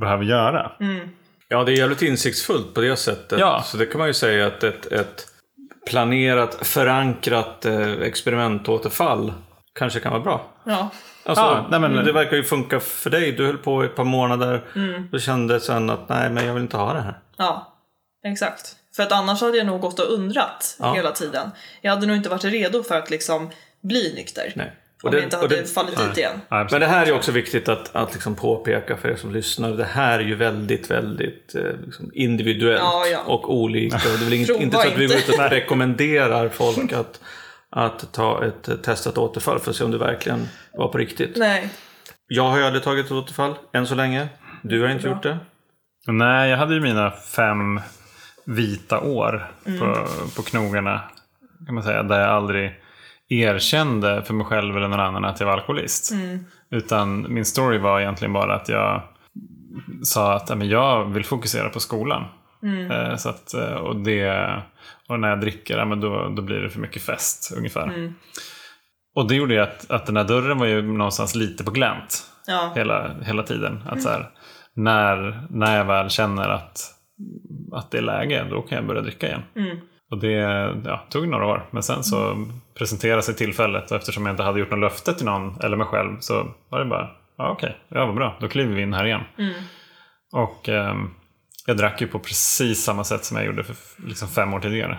A: behöver göra.
B: Ja, det är jävligt insiktsfullt på det sättet.
A: Ja.
B: Så det kan man ju säga att ett, ett planerat, förankrat eh, experimentåterfall kanske kan vara bra.
C: Ja,
B: Alltså,
A: Ja, nej, men-
B: Det verkar ju funka för dig. Du höll på i ett par månader. Du kände sen att nej, men jag vill inte ha det här.
C: ja, exakt. För att annars hade jag nog gått och undrat
B: Ja.
C: hela tiden. Jag hade nog inte varit redo för att liksom bli nykter.
B: Nej.
C: Om
B: det-
C: jag inte
B: och
C: hade
B: det-
C: fallit dit igen.
A: Absolut.
B: Men det här är också viktigt att, att liksom påpeka för er som lyssnar. Det här är ju väldigt, väldigt eh, liksom individuellt
C: Ja, ja.
B: och olika. Och det är väl inget,
C: Prova
B: inte så att vi går
C: inte.
B: ut och rekommenderar folk att, att ta ett testat återfall för att se om det verkligen var på riktigt.
C: Nej,
B: Jag har ju aldrig tagit ett återfall än så länge. Du har inte
C: Bra.
B: gjort det.
A: Nej, jag hade ju mina fem vita år
C: Mm.
A: på, på knogarna. Kan man säga, där jag aldrig erkände för mig själv eller någon annan att jag var alkoholist.
C: Mm.
A: Utan min story var egentligen bara att jag sa att jag vill fokusera på skolan.
C: Mm.
A: Eh, Så att, eh, och, det, och när jag dricker, ja, men då, då blir det för mycket fest ungefär.
C: Mm.
A: Och det gjorde ju att, att den här dörren var ju någonstans lite på glänt
C: ja,
A: hela, hela tiden. Att så här, när, när jag väl känner att, att det är läge, då kan jag börja dricka igen.
C: Mm.
A: Och det ja, tog några år. Men sen så presenterade sig tillfället och eftersom jag inte hade gjort något löfte till någon eller mig själv så var det bara, ja okej, ja vad bra, då kliver vi in här igen.
C: Mm.
A: Och ehm, jag drack ju på precis samma sätt som jag gjorde för liksom fem år tidigare.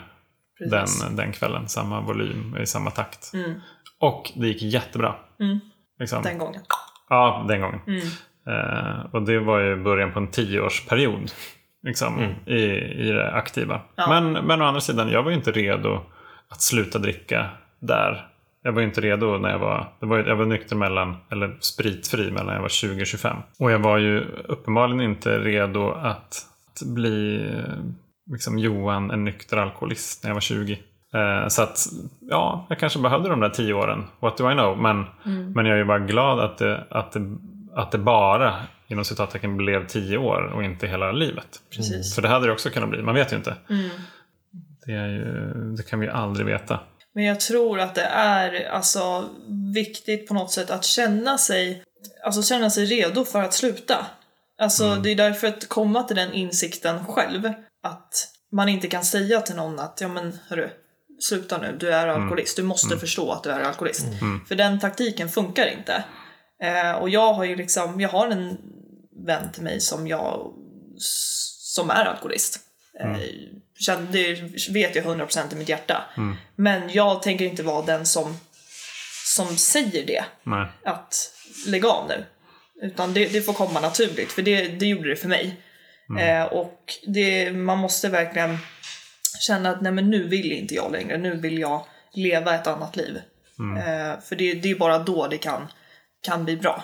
C: precis.
A: Den, den kvällen, samma volym, i samma takt.
C: Mm.
A: Och det gick jättebra.
C: Mm.
A: Liksom.
C: Den gången.
A: Ja, den gången.
C: Mm.
A: Eh, och det var ju början på en tioårsperiod. Liksom, i, I det aktiva.
C: Ja.
A: Men, men å andra sidan, jag var ju inte redo att sluta dricka där. Jag var ju inte redo när jag var, det var, jag var nykter mellan, eller spritfri mellan jag var 20 och 25. Och jag var ju uppenbarligen inte redo att, att bli eh, liksom Johan, en nykter alkoholist, när jag var 20. Eh, Så att, ja, jag kanske behövde de där tio åren. What do I know? Men, men jag är ju bara glad att det, att det, att det bara, inom citattecken, blev tio år och inte hela livet.
C: Precis.
A: För det hade det också kunnat bli, man vet ju inte.
C: Mm.
A: Det, ju, det kan vi ju aldrig veta.
C: Men jag tror att det är alltså viktigt på något sätt att känna sig, alltså känna sig redo för att sluta. Alltså det är därför att komma till den insikten själv. Att man inte kan säga till någon att ja men hörru, sluta nu, du är alkoholist. Du måste förstå att du är alkoholist. För den taktiken funkar inte. Eh, och jag har ju liksom, jag har en vän till mig som jag, som är alkoholist. Eh, känn- det vet jag 100% i mitt hjärta. Men jag tänker inte vara den som, som säger det,
A: Nej.
C: att lägg av nu. Utan det, det får komma naturligt, för det, det gjorde det för mig. Eh, och det, man måste verkligen känna att nej men nu vill inte jag längre, nu vill jag leva ett annat liv. Eh, för det, det är bara då det kan, kan bli bra.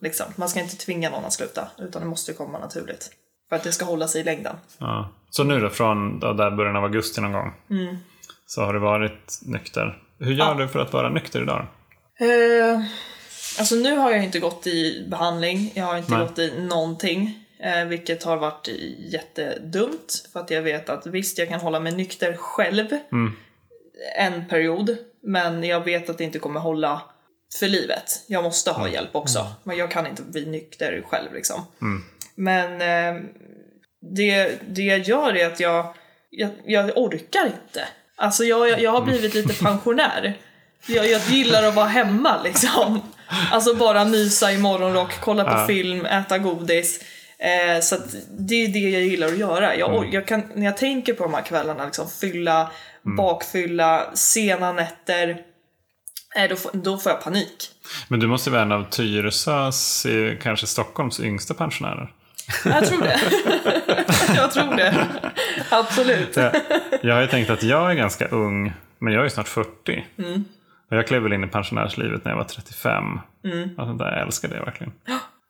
C: Liksom. Man ska inte tvinga någon att sluta, utan det måste komma naturligt. För att det ska hålla sig i längden.
A: Ja. Så nu då, från då där början av augusti någon gång,
C: Mm.
A: så har du varit nykter. Hur gör
C: Ja.
A: du för att vara nykter idag?
C: Eh, alltså nu har jag inte gått i behandling, jag har inte
A: Nej.
C: gått i någonting. Eh, vilket har varit jättedumt. För att jag vet att visst, jag kan hålla mig nykter själv en period. Men jag vet att det inte kommer hålla för livet. Jag måste ha hjälp också. Men jag kan inte bli nykter själv liksom. Men eh, det, det jag gör är att jag, jag, jag orkar inte. Alltså jag, jag, jag har blivit lite pensionär. Jag, jag gillar att vara hemma liksom. Alltså bara mysa i morgonrock, kolla på film, äta godis. Eh, så det är det jag gillar att göra. Jag, or- jag kan, när jag tänker på de här kvällarna, liksom fylla, bakfylla, sena nätter. Eh, då, får, då får jag panik.
A: Men du måste vara en av Tyresös, eh, kanske Stockholms yngsta pensionärer.
C: Jag tror det. jag tror det. Absolut.
A: Jag, jag har ju tänkt att jag är ganska ung, men jag är snart 40.
C: Mm.
A: Jag klev väl in i pensionärslivet när jag var 35. Alltså, där, jag älskar det verkligen.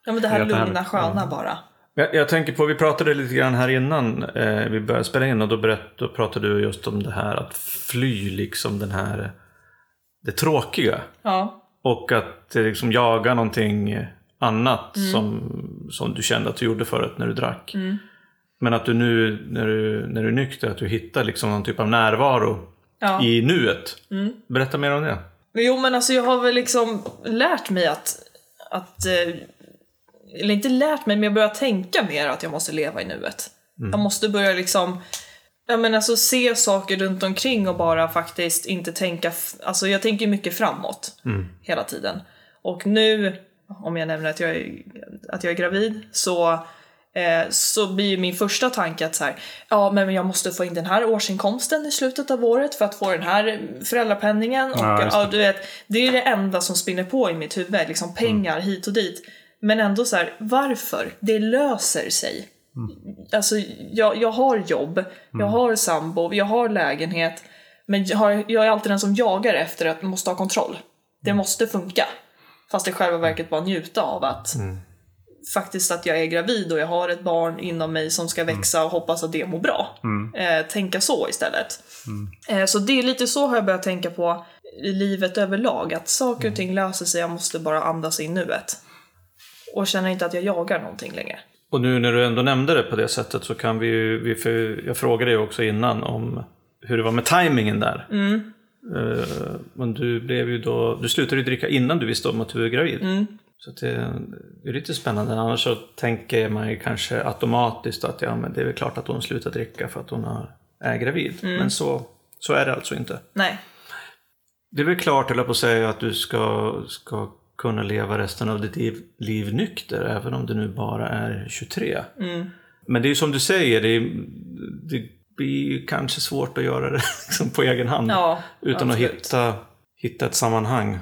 C: Ja men det här lugna, sköna bara.
B: Jag, jag tänker på, vi pratade lite grann här innan eh, vi började spela in och då, berätt, då pratade du just om det här att fly liksom den här, det tråkiga.
C: Ja.
B: Och att liksom jaga någonting annat som, som du kände att du gjorde förut när du drack. Men att du nu när du, när du är nykter, att du hittar liksom någon typ av närvaro
C: Ja.
B: i nuet. Berätta mer om det.
C: Men Jo men alltså jag har väl liksom lärt mig att, att eh, eller inte lärt mig men jag börjar tänka mer att jag måste leva i nuet. Jag måste börja liksom Ja men alltså se saker runt omkring och bara faktiskt inte tänka, alltså jag tänker mycket framåt hela tiden. Och nu, om jag nämner att jag är, att jag är gravid, så, eh, så blir ju min första tanke att så här, ja men jag måste få in den här årsinkomsten i slutet av året för att få den här föräldrapenningen. Och
A: Ja,
C: ja, du vet, det är det enda som spinner på i mitt huvud, liksom pengar hit och dit. Men ändå så här, varför? Det löser sig. Alltså, jag, jag har jobb, jag har sambo, jag har lägenhet. Men jag, har, jag är alltid den som jagar efter att måste ha kontroll. Det måste funka. Fast i själva verket bara njuta av att faktiskt att jag är gravid och jag har ett barn inom mig som ska växa och hoppas att det mår bra. Eh, tänka så istället. Eh, så det är lite så har jag börjat tänka på i livet överlag. Att saker och ting löser sig, jag måste bara andas in nuet. Och känner inte att jag jagar någonting längre.
B: Och nu när du ändå nämnde det på det sättet så kan vi ju, vi, för jag frågade dig också innan om hur det var med tajmingen där. Eh, men du blev ju då, du slutade ju dricka innan du visste om att du är gravid. Så det, det är lite spännande. Annars så tänker man ju kanske automatiskt att ja, men det är väl klart att hon slutar dricka för att hon är gravid. Men så, så är det alltså inte.
C: Nej.
B: Det är väl klart, eller på att säga, att du ska, ska kunna leva resten av ditt liv, liv nykter, även om du nu bara är 23. Men det är ju som du säger, det, är, det blir ju kanske svårt att göra det liksom på egen hand.
C: Ja,
B: utan
C: absolut.
B: att hitta, hitta ett sammanhang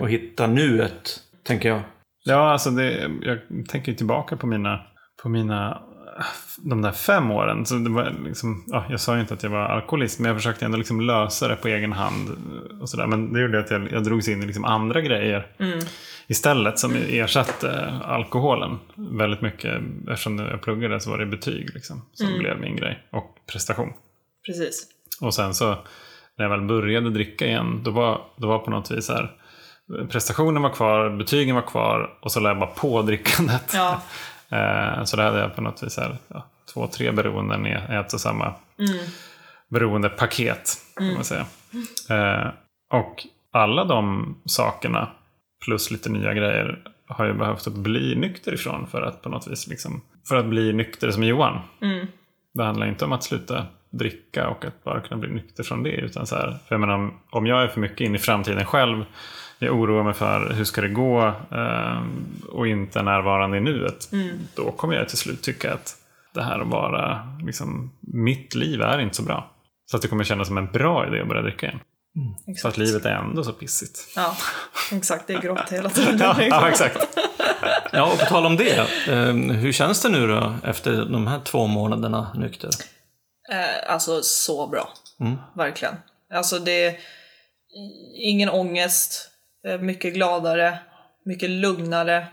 B: och hitta nuet, tänker jag.
A: Ja, alltså det, jag tänker tillbaka på mina, på mina de där fem åren. Så det var liksom, ja, jag sa ju inte att jag var alkoholist, men jag försökte ändå liksom lösa det på egen hand. Och så där. Men det gjorde att jag, jag drogs in i liksom andra grejer istället som ersatte alkoholen väldigt mycket. Eftersom jag pluggade så var det betyg liksom, som blev min grej. Och prestation.
C: Precis.
A: Och sen så när jag väl började dricka igen, då var, då var på något vis här, prestationen var kvar, betygen var kvar och så la jag bara på drickandet.
C: Ja.
A: Eh, så där hade jag på något vis här, ja, två, tre beroenden i ett och samma beroendepaket. Kan man säga. Eh, och alla de sakerna plus lite nya grejer har jag behövt att bli nykter ifrån för att på något vis liksom, för att bli nykter som Johan. Det handlar inte om att sluta dricka och att bara kunna bli nykter från det. Utan så här, för jag menar, om, om jag är för mycket in i framtiden själv, jag oroar mig för hur ska det gå eh, och inte är närvarande i nuet. Då kommer jag till slut tycka att det här att vara, liksom, mitt liv är inte så bra. Så att det kommer kännas som en bra idé att börja dricka igen. Så
C: Exakt.
A: att livet är ändå så pissigt.
C: Ja, exakt. Det är grått hela tiden.
A: Ja, ja exakt.
B: Ja, och på tal om det. Eh, hur känns det nu då efter de här två månaderna nykter?
C: Eh, alltså så bra.
B: Mm.
C: Verkligen. Alltså det är ingen ångest, eh, mycket gladare, mycket lugnare,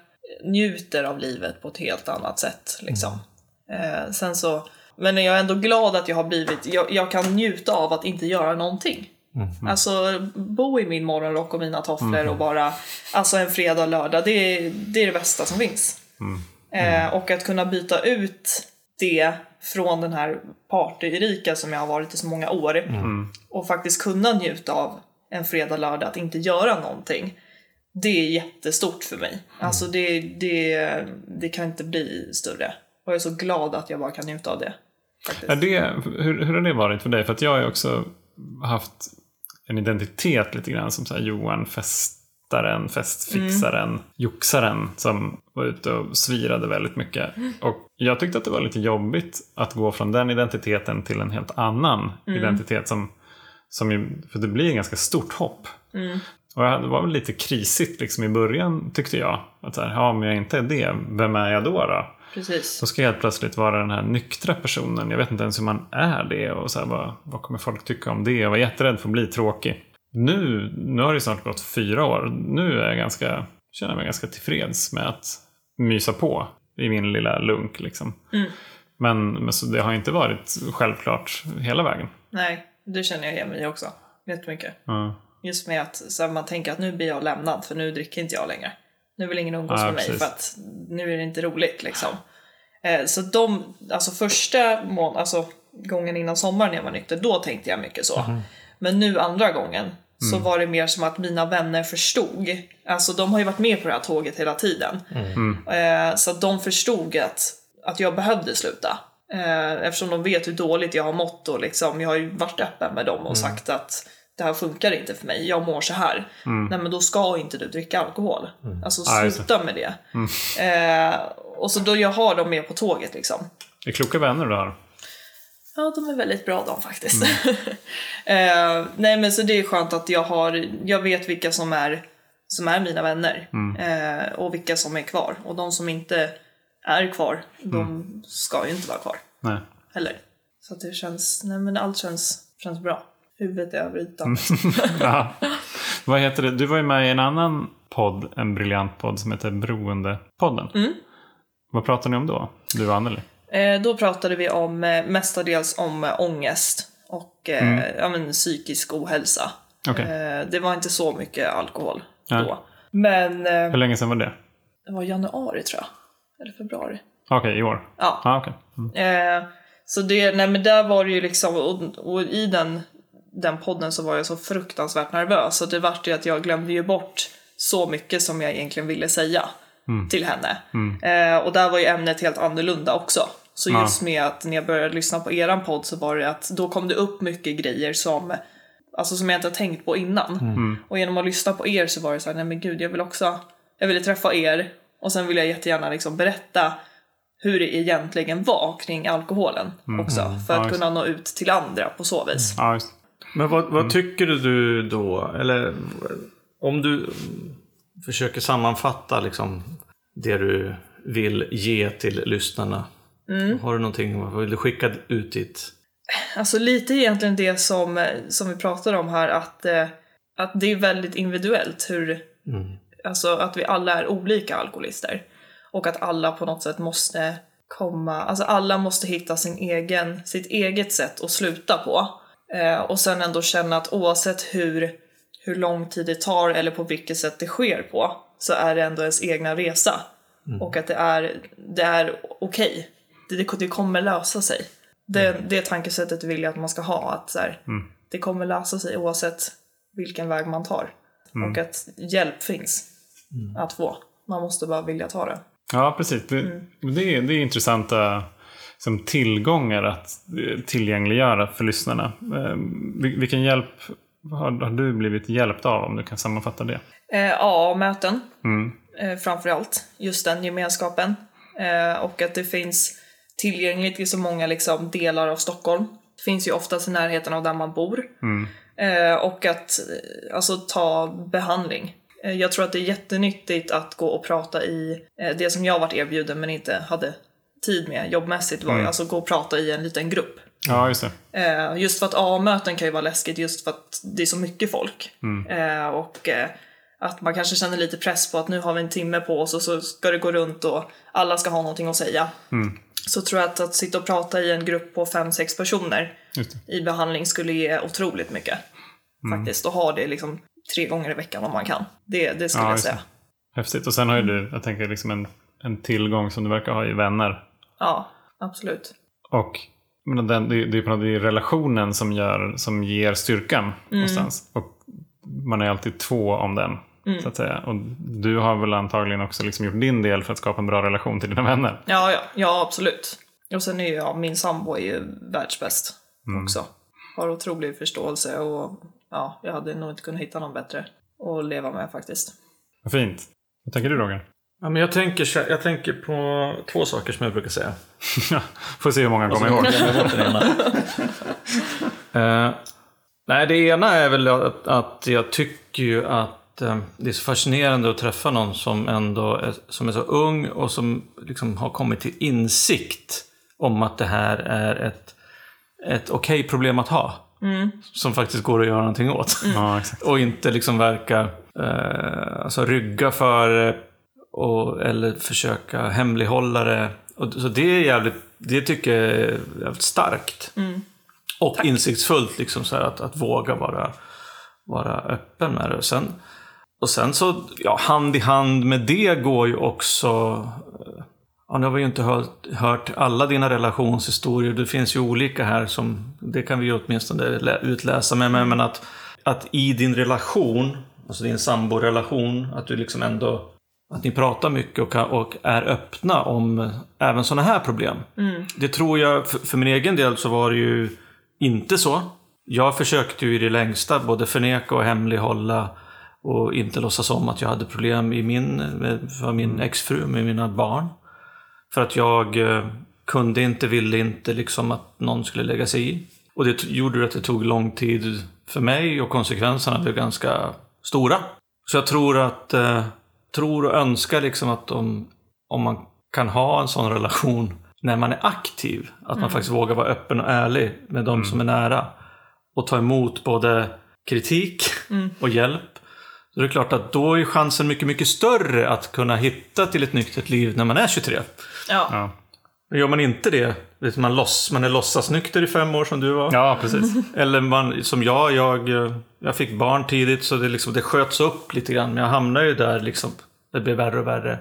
C: njuter av livet på ett helt annat sätt. Liksom. Eh, sen så, men jag är ändå glad att jag har blivit, jag, jag kan njuta av att inte göra någonting. Alltså bo i min morgonrock och mina tofflor och bara, alltså en fredag, lördag, det är, det är det bästa som finns. Eh, och att kunna byta ut det från den här party-Erika som jag har varit i så många år och faktiskt kunna njuta av en fredag, lördag, att inte göra någonting. Det är jättestort för mig. Alltså det, det, det kan inte bli större. Och jag är så glad att jag bara kan njuta av det. Faktiskt.
A: Är det, hur, hur har det varit för dig? För att jag har ju också haft en identitet lite grann som så här Johan festaren, festfixaren, joxaren som var ute och svirade väldigt mycket. Och jag tyckte att det var lite jobbigt att gå från den identiteten till en helt annan identitet som, som ju, för det blir en ganska stort hopp. Och jag- det var väl lite krisigt liksom i början tyckte jag. Att så här, ja, om jag inte är det, vem är jag då? då?
C: Precis.
A: Så ska jag helt plötsligt vara den här nyktra personen. Jag vet inte ens hur man är det. Och så här, vad, vad kommer folk tycka om det? Jag var jätterädd för att bli tråkig. Nu, nu har det snart gått fyra år. Nu är jag ganska, känner jag mig ganska tillfreds med att mysa på. I min lilla lunk. Liksom. Men, men så det har inte varit självklart hela vägen.
C: Nej, det känner jag igen mig också. Jättemycket.
A: Ja.
C: Just med att så man tänker att nu blir jag lämnad för nu dricker inte jag längre. Nu vill ingen umgås
A: Ja,
C: med mig
A: precis.
C: för att nu är det inte roligt liksom. Eh, så de, alltså första mån, alltså gången innan sommaren när jag var nykter, då tänkte jag mycket så.
A: Mhm.
C: Men nu andra gången så
A: Mm.
C: var det mer som att mina vänner förstod. Alltså de har ju varit med på det här tåget hela tiden.
A: Mm.
C: Eh, så att de förstod att, att jag behövde sluta. Eh, eftersom de vet hur dåligt jag har mått och liksom, jag har ju varit öppen med dem och sagt att det här funkar inte för mig, jag mår så här. Nej men då ska inte du dricka alkohol. Alltså
A: just det.
C: sluta med det. Eh, och så då jag har dem med på tåget liksom.
A: Det är kloka vänner du har.
C: Ja, de är väldigt bra de faktiskt. eh, nej men så det är skönt att jag har, jag vet vilka som är, som är mina vänner. Eh, och vilka som är kvar. Och de som inte är kvar, de ska ju inte vara kvar
A: Nej.
C: heller. Så det känns, nej men allt känns, känns bra. Huvudet är över ytan.
A: Ja. Vad heter det? Du var ju med i en annan podd, en briljant podd som heter Beroendepodden.
C: Mm.
A: Vad pratar ni om då? Du och Anneli?
C: Eh, då pratade vi om eh, mestadels om eh, ångest och eh, ja, men, psykisk ohälsa. Eh, det var inte så mycket alkohol
A: Nej.
C: då. Men
A: Hur länge sedan var det?
C: det var januari tror jag. Eller februari.
A: Okej, i år?
C: Ja.
A: Ah, okej. Mm.
C: Så det, nej men där var det ju liksom, och, och i den, den podden så var jag så fruktansvärt nervös. Så det vart ju att jag glömde ju bort så mycket som jag egentligen ville säga till henne. Eh, och där var ju ämnet helt annorlunda också. Så
A: Ja.
C: just med att när jag började lyssna på eran podd så var det att då kom det upp mycket grejer som Alltså som jag inte har tänkt på innan. Och genom att lyssna på er så var det så här, nej men gud jag vill också, jag ville träffa er och sen vill jag jättegärna liksom berätta hur det egentligen var kring alkoholen också. För
A: Ja,
C: att
A: just
C: kunna nå ut till andra på så vis.
A: Ja.
B: Men vad, vad tycker du då? Eller om du försöker sammanfatta liksom det du vill ge till lyssnarna. Har du någonting, vill du skicka ut dit?
C: Alltså lite egentligen det som, eh, som vi pratade om här att, eh, att det är väldigt individuellt hur, alltså att vi alla är olika alkoholister. Och att alla på något sätt måste komma, alltså alla måste hitta sin egen, sitt eget sätt att sluta på. Eh, och sen ändå känna att oavsett hur, hur lång tid det tar eller på vilket sätt det sker på så är det ändå ens egna resa. Och att det är, det är okej. Det, det, det kommer lösa sig. Det, det tankesättet vill jag att man ska ha. Att så här, Det kommer lösa sig oavsett vilken väg man tar. Och att hjälp finns att få. Man måste bara vilja ta det.
A: Ja, precis. Det, det, är, det är intressanta som tillgångar att eh, tillgängliggöra för lyssnarna. Eh, vil- vilken hjälp har, du blivit hjälpt av om du kan sammanfatta det?
C: Eh, ja, möten.
A: Mm.
C: Eh, framför allt. Just den gemenskapen. Eh, och att det finns tillgängligt i så många liksom, delar av Stockholm. Det finns ju oftast i närheten av där man bor. Eh, och att eh, alltså, ta behandling. Eh, jag tror att det är jättenyttigt att gå och prata i eh, det som jag varit erbjuden men inte hade tid med jobbmässigt var ju alltså gå och prata i en liten grupp.
A: Ja, just det.
C: Just för att A-möten kan ju vara läskigt just för att det är så mycket folk. Eh, och att man kanske känner lite press på att nu har vi en timme på oss och så ska det gå runt och alla ska ha någonting att säga. Så tror jag att, att sitta och prata i en grupp på fem sex personer i behandling skulle ge otroligt mycket. Faktiskt. Och ha det liksom tre gånger i veckan om man kan. Det, det skulle
A: Ja,
C: jag
A: det.
C: säga.
A: Häftigt. Och sen har ju du, jag tänker liksom en, en tillgång som du verkar ha i vänner.
C: Ja, absolut.
A: Och men den, det, det är relationen som, gör, som ger styrkan någonstans. Och man är alltid två om den. Så att säga. Och du har väl antagligen också liksom gjort din del för att skapa en bra relation till dina vänner.
C: Ja, ja, ja absolut. Och sen är ju jag, min sambo är ju världsbäst också. Har otrolig förståelse och ja, jag hade nog inte kunnat hitta någon bättre att leva med faktiskt.
A: Vad fint. Vad tänker du Roger?
B: Ja, men jag, tänker, jag tänker på två saker som jag brukar säga.
A: Får se hur många kommer ihåg.
B: Eh, nej, det ena är väl att, att jag tycker ju att eh, det är så fascinerande att träffa någon som ändå är, som är så ung och som liksom har kommit till insikt om att det här är ett, ett okej problem att ha. Som faktiskt går att göra någonting åt.
A: Ja, exakt.
B: Och inte liksom verka eh, alltså rygga för och, eller försöka hemlighålla det. Och, så det är jävligt, det tycker jag är jävligt starkt. Och insiktsfullt liksom så här, att, att våga vara, vara öppen med det. Och sen, och sen så, ja, hand i hand med det går ju också eh, Ja, nu har vi ju inte hört, hört alla dina relationshistorier. Det finns ju olika här som, det kan vi ju åtminstone lä- utläsa. Men, men, men att, att i din relation, alltså din samborelation, att du liksom ändå, att ni pratar mycket och, och är öppna om eh, även sådana här problem. Det tror jag, för, för min egen del så var det ju inte så. Jag försökte ju i det längsta både förneka och hemlighålla och inte låtsas om att jag hade problem i min, för min exfru, med mina barn. För att jag eh, kunde inte, ville inte liksom att någon skulle lägga sig i. Och det gjorde att det tog lång tid för mig och konsekvenserna blev ganska stora. Så jag tror att, eh, tror och önskar liksom att om, om man kan ha en sån relation när man är aktiv, att man faktiskt vågar vara öppen och ärlig med de som är nära. Och ta emot både kritik och hjälp. Så det är klart att då är chansen mycket, mycket större att kunna hitta till ett nyktert liv när man är 23.
C: Ja.
A: Ja,
B: Men Gör man inte det, vet man, loss, man är låtsasnykter i fem år som du var.
A: ja precis.
B: Eller man, som jag, jag, jag fick barn tidigt så det, liksom, det sköts upp lite grann. Men jag hamnade ju där liksom, det blev värre och värre.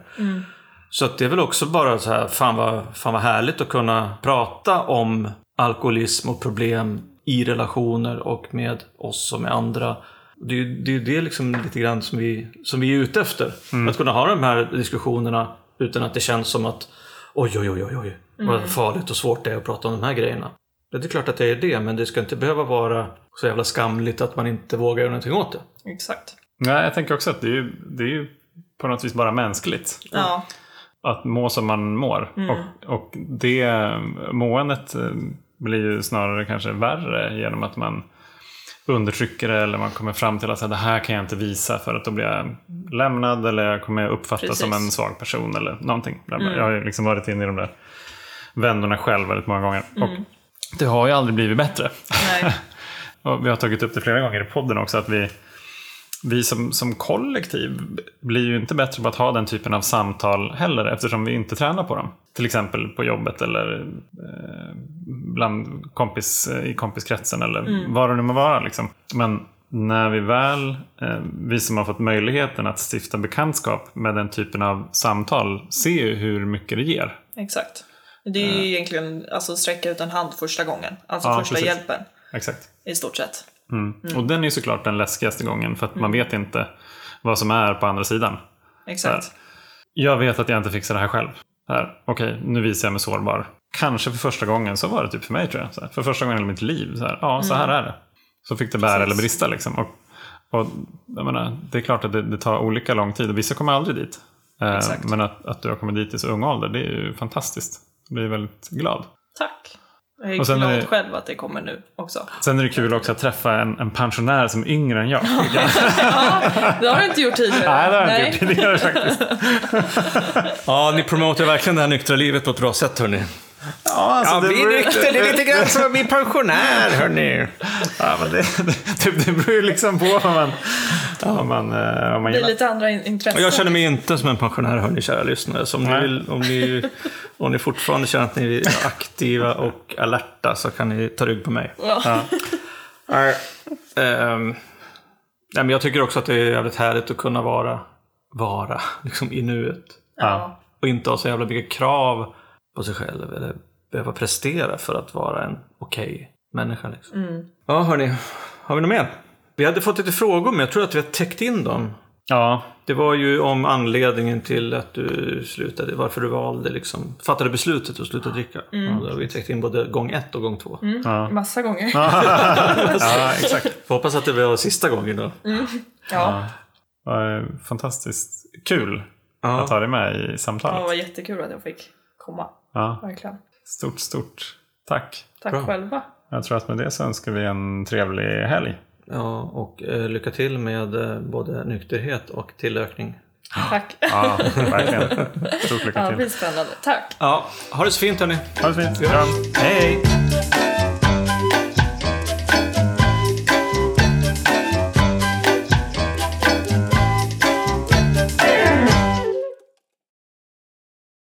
B: Så att det är väl också bara så här, fan vad, fan vad härligt att kunna prata om alkoholism och problem i relationer och med oss och med andra. Det är ju det, är det liksom lite grann som vi, som vi är ute efter. Att kunna ha de här diskussionerna utan att det känns som att oj, oj, oj, oj, oj, vad farligt och svårt det är att prata om de här grejerna. Det är klart att det är det, men det ska inte behöva vara så jävla skamligt att man inte vågar göra någonting åt det.
C: Exakt.
A: Nej, jag tänker också att det är, ju, det är ju på något vis bara mänskligt.
C: Ja.
A: Att må som man mår. Och, och det måendet eh, blir ju snarare kanske värre genom att man undertrycker det eller man kommer fram till att det här kan jag inte visa för att då blir jag lämnad eller jag kommer uppfattas
C: Precis.
A: som en svag person eller någonting. Jag har liksom varit inne i de där vändorna själv väldigt många gånger. Och det har ju aldrig blivit bättre. Vi har tagit upp det flera gånger i podden också att vi, vi som, som kollektiv blir ju inte bättre på att ha den typen av samtal heller eftersom vi inte tränar på dem. Till exempel på jobbet eller eh, bland kompis, eh, i kompiskretsen eller vad det nu må vara. Liksom. Men när vi väl, eh, vi som har fått möjligheten att stifta bekantskap med den typen av samtal ser ju hur mycket det ger.
C: Exakt. Det är ju egentligen alltså sträcka ut en hand första gången. Alltså
A: Ja,
C: första
A: precis.
C: hjälpen
A: Exakt.
C: i stort sett.
A: Mm. Och den är såklart den läskigaste gången för att man vet inte vad som är på andra sidan.
C: Exakt.
A: Jag vet att jag inte fixar det här själv. Okej, nu visar jag mig sårbar. Kanske för första gången, så var det typ för mig tror jag. Så här, för första gången i mitt liv. Så här, ja, så här är det. Så fick det bära
C: Precis.
A: eller brista liksom. Och, och, jag menar, det är klart att det, det tar olika lång tid och vissa kommer aldrig dit. Eh, men att, att du har kommit dit i så ung ålder, det är ju fantastiskt. Jag blir väldigt glad.
C: Tack. Jag är
A: Och
C: glad
A: är det-
C: själv att det kommer nu också.
A: Sen är det kul också att träffa en, en pensionär som är yngre än jag.
C: Det har du inte gjort tidigare.
A: Nej, det har jag inte gjort tidigare faktiskt.
B: Ja, ni promotar verkligen det här nyktra livet på ett bra sätt hörni.
A: Ja, alltså,
B: Ja,
A: det beror-
B: nykter, det är lite grann som att bli pensionär hörni.
A: Ja, men det, det, det beror ju liksom på vad man, vad man, eh, vad man
C: Det är
A: gillar.
C: lite andra
B: Och
C: intressen.
B: jag känner mig inte som en pensionär hörni, kära lyssnare. Så om ni, vill, om, ni, om ni fortfarande känner att ni är aktiva och alerta så kan ni ta rygg på mig.
C: Ja.
B: Nej, ehm, nej, men jag tycker också att det är jävligt härligt att kunna vara, vara liksom i nuet.
C: Ja.
B: Och inte ha så jävla mycket krav på sig själv eller behöva prestera för att vara en okej människa. Liksom. Ja, hörni. Har vi något mer? Vi hade fått lite frågor, men jag tror att vi har täckt in dem.
A: Ja,
B: Det var ju om anledningen till att du slutade, varför du valde liksom, fattade beslutet att sluta dricka. Ja, då har vi täckt in både gång ett och gång två.
C: Massa gånger.
A: ja exakt.
B: Får hoppas att det var sista gången då.
C: Ja.
A: Ja, Fantastiskt kul
B: Ja.
A: att ha dig med i
C: ja, det
A: samtalet.
C: var jättekul att jag fick komma.
A: Ja,
C: Verkligen.
A: stort, stort tack.
C: Tack
B: Bra.
C: själva.
A: Jag tror att med det så önskar vi en trevlig helg.
B: Ja, och eh, lycka till med eh, både nykterhet och tillökning.
C: Tack.
A: Ja, verkligen. Stort
C: Ja,
A: lycka
C: det
A: till.
C: blir spännande. Tack.
B: Ja, ha det så fint hörni.
A: Ha det fint. Kram. Hej!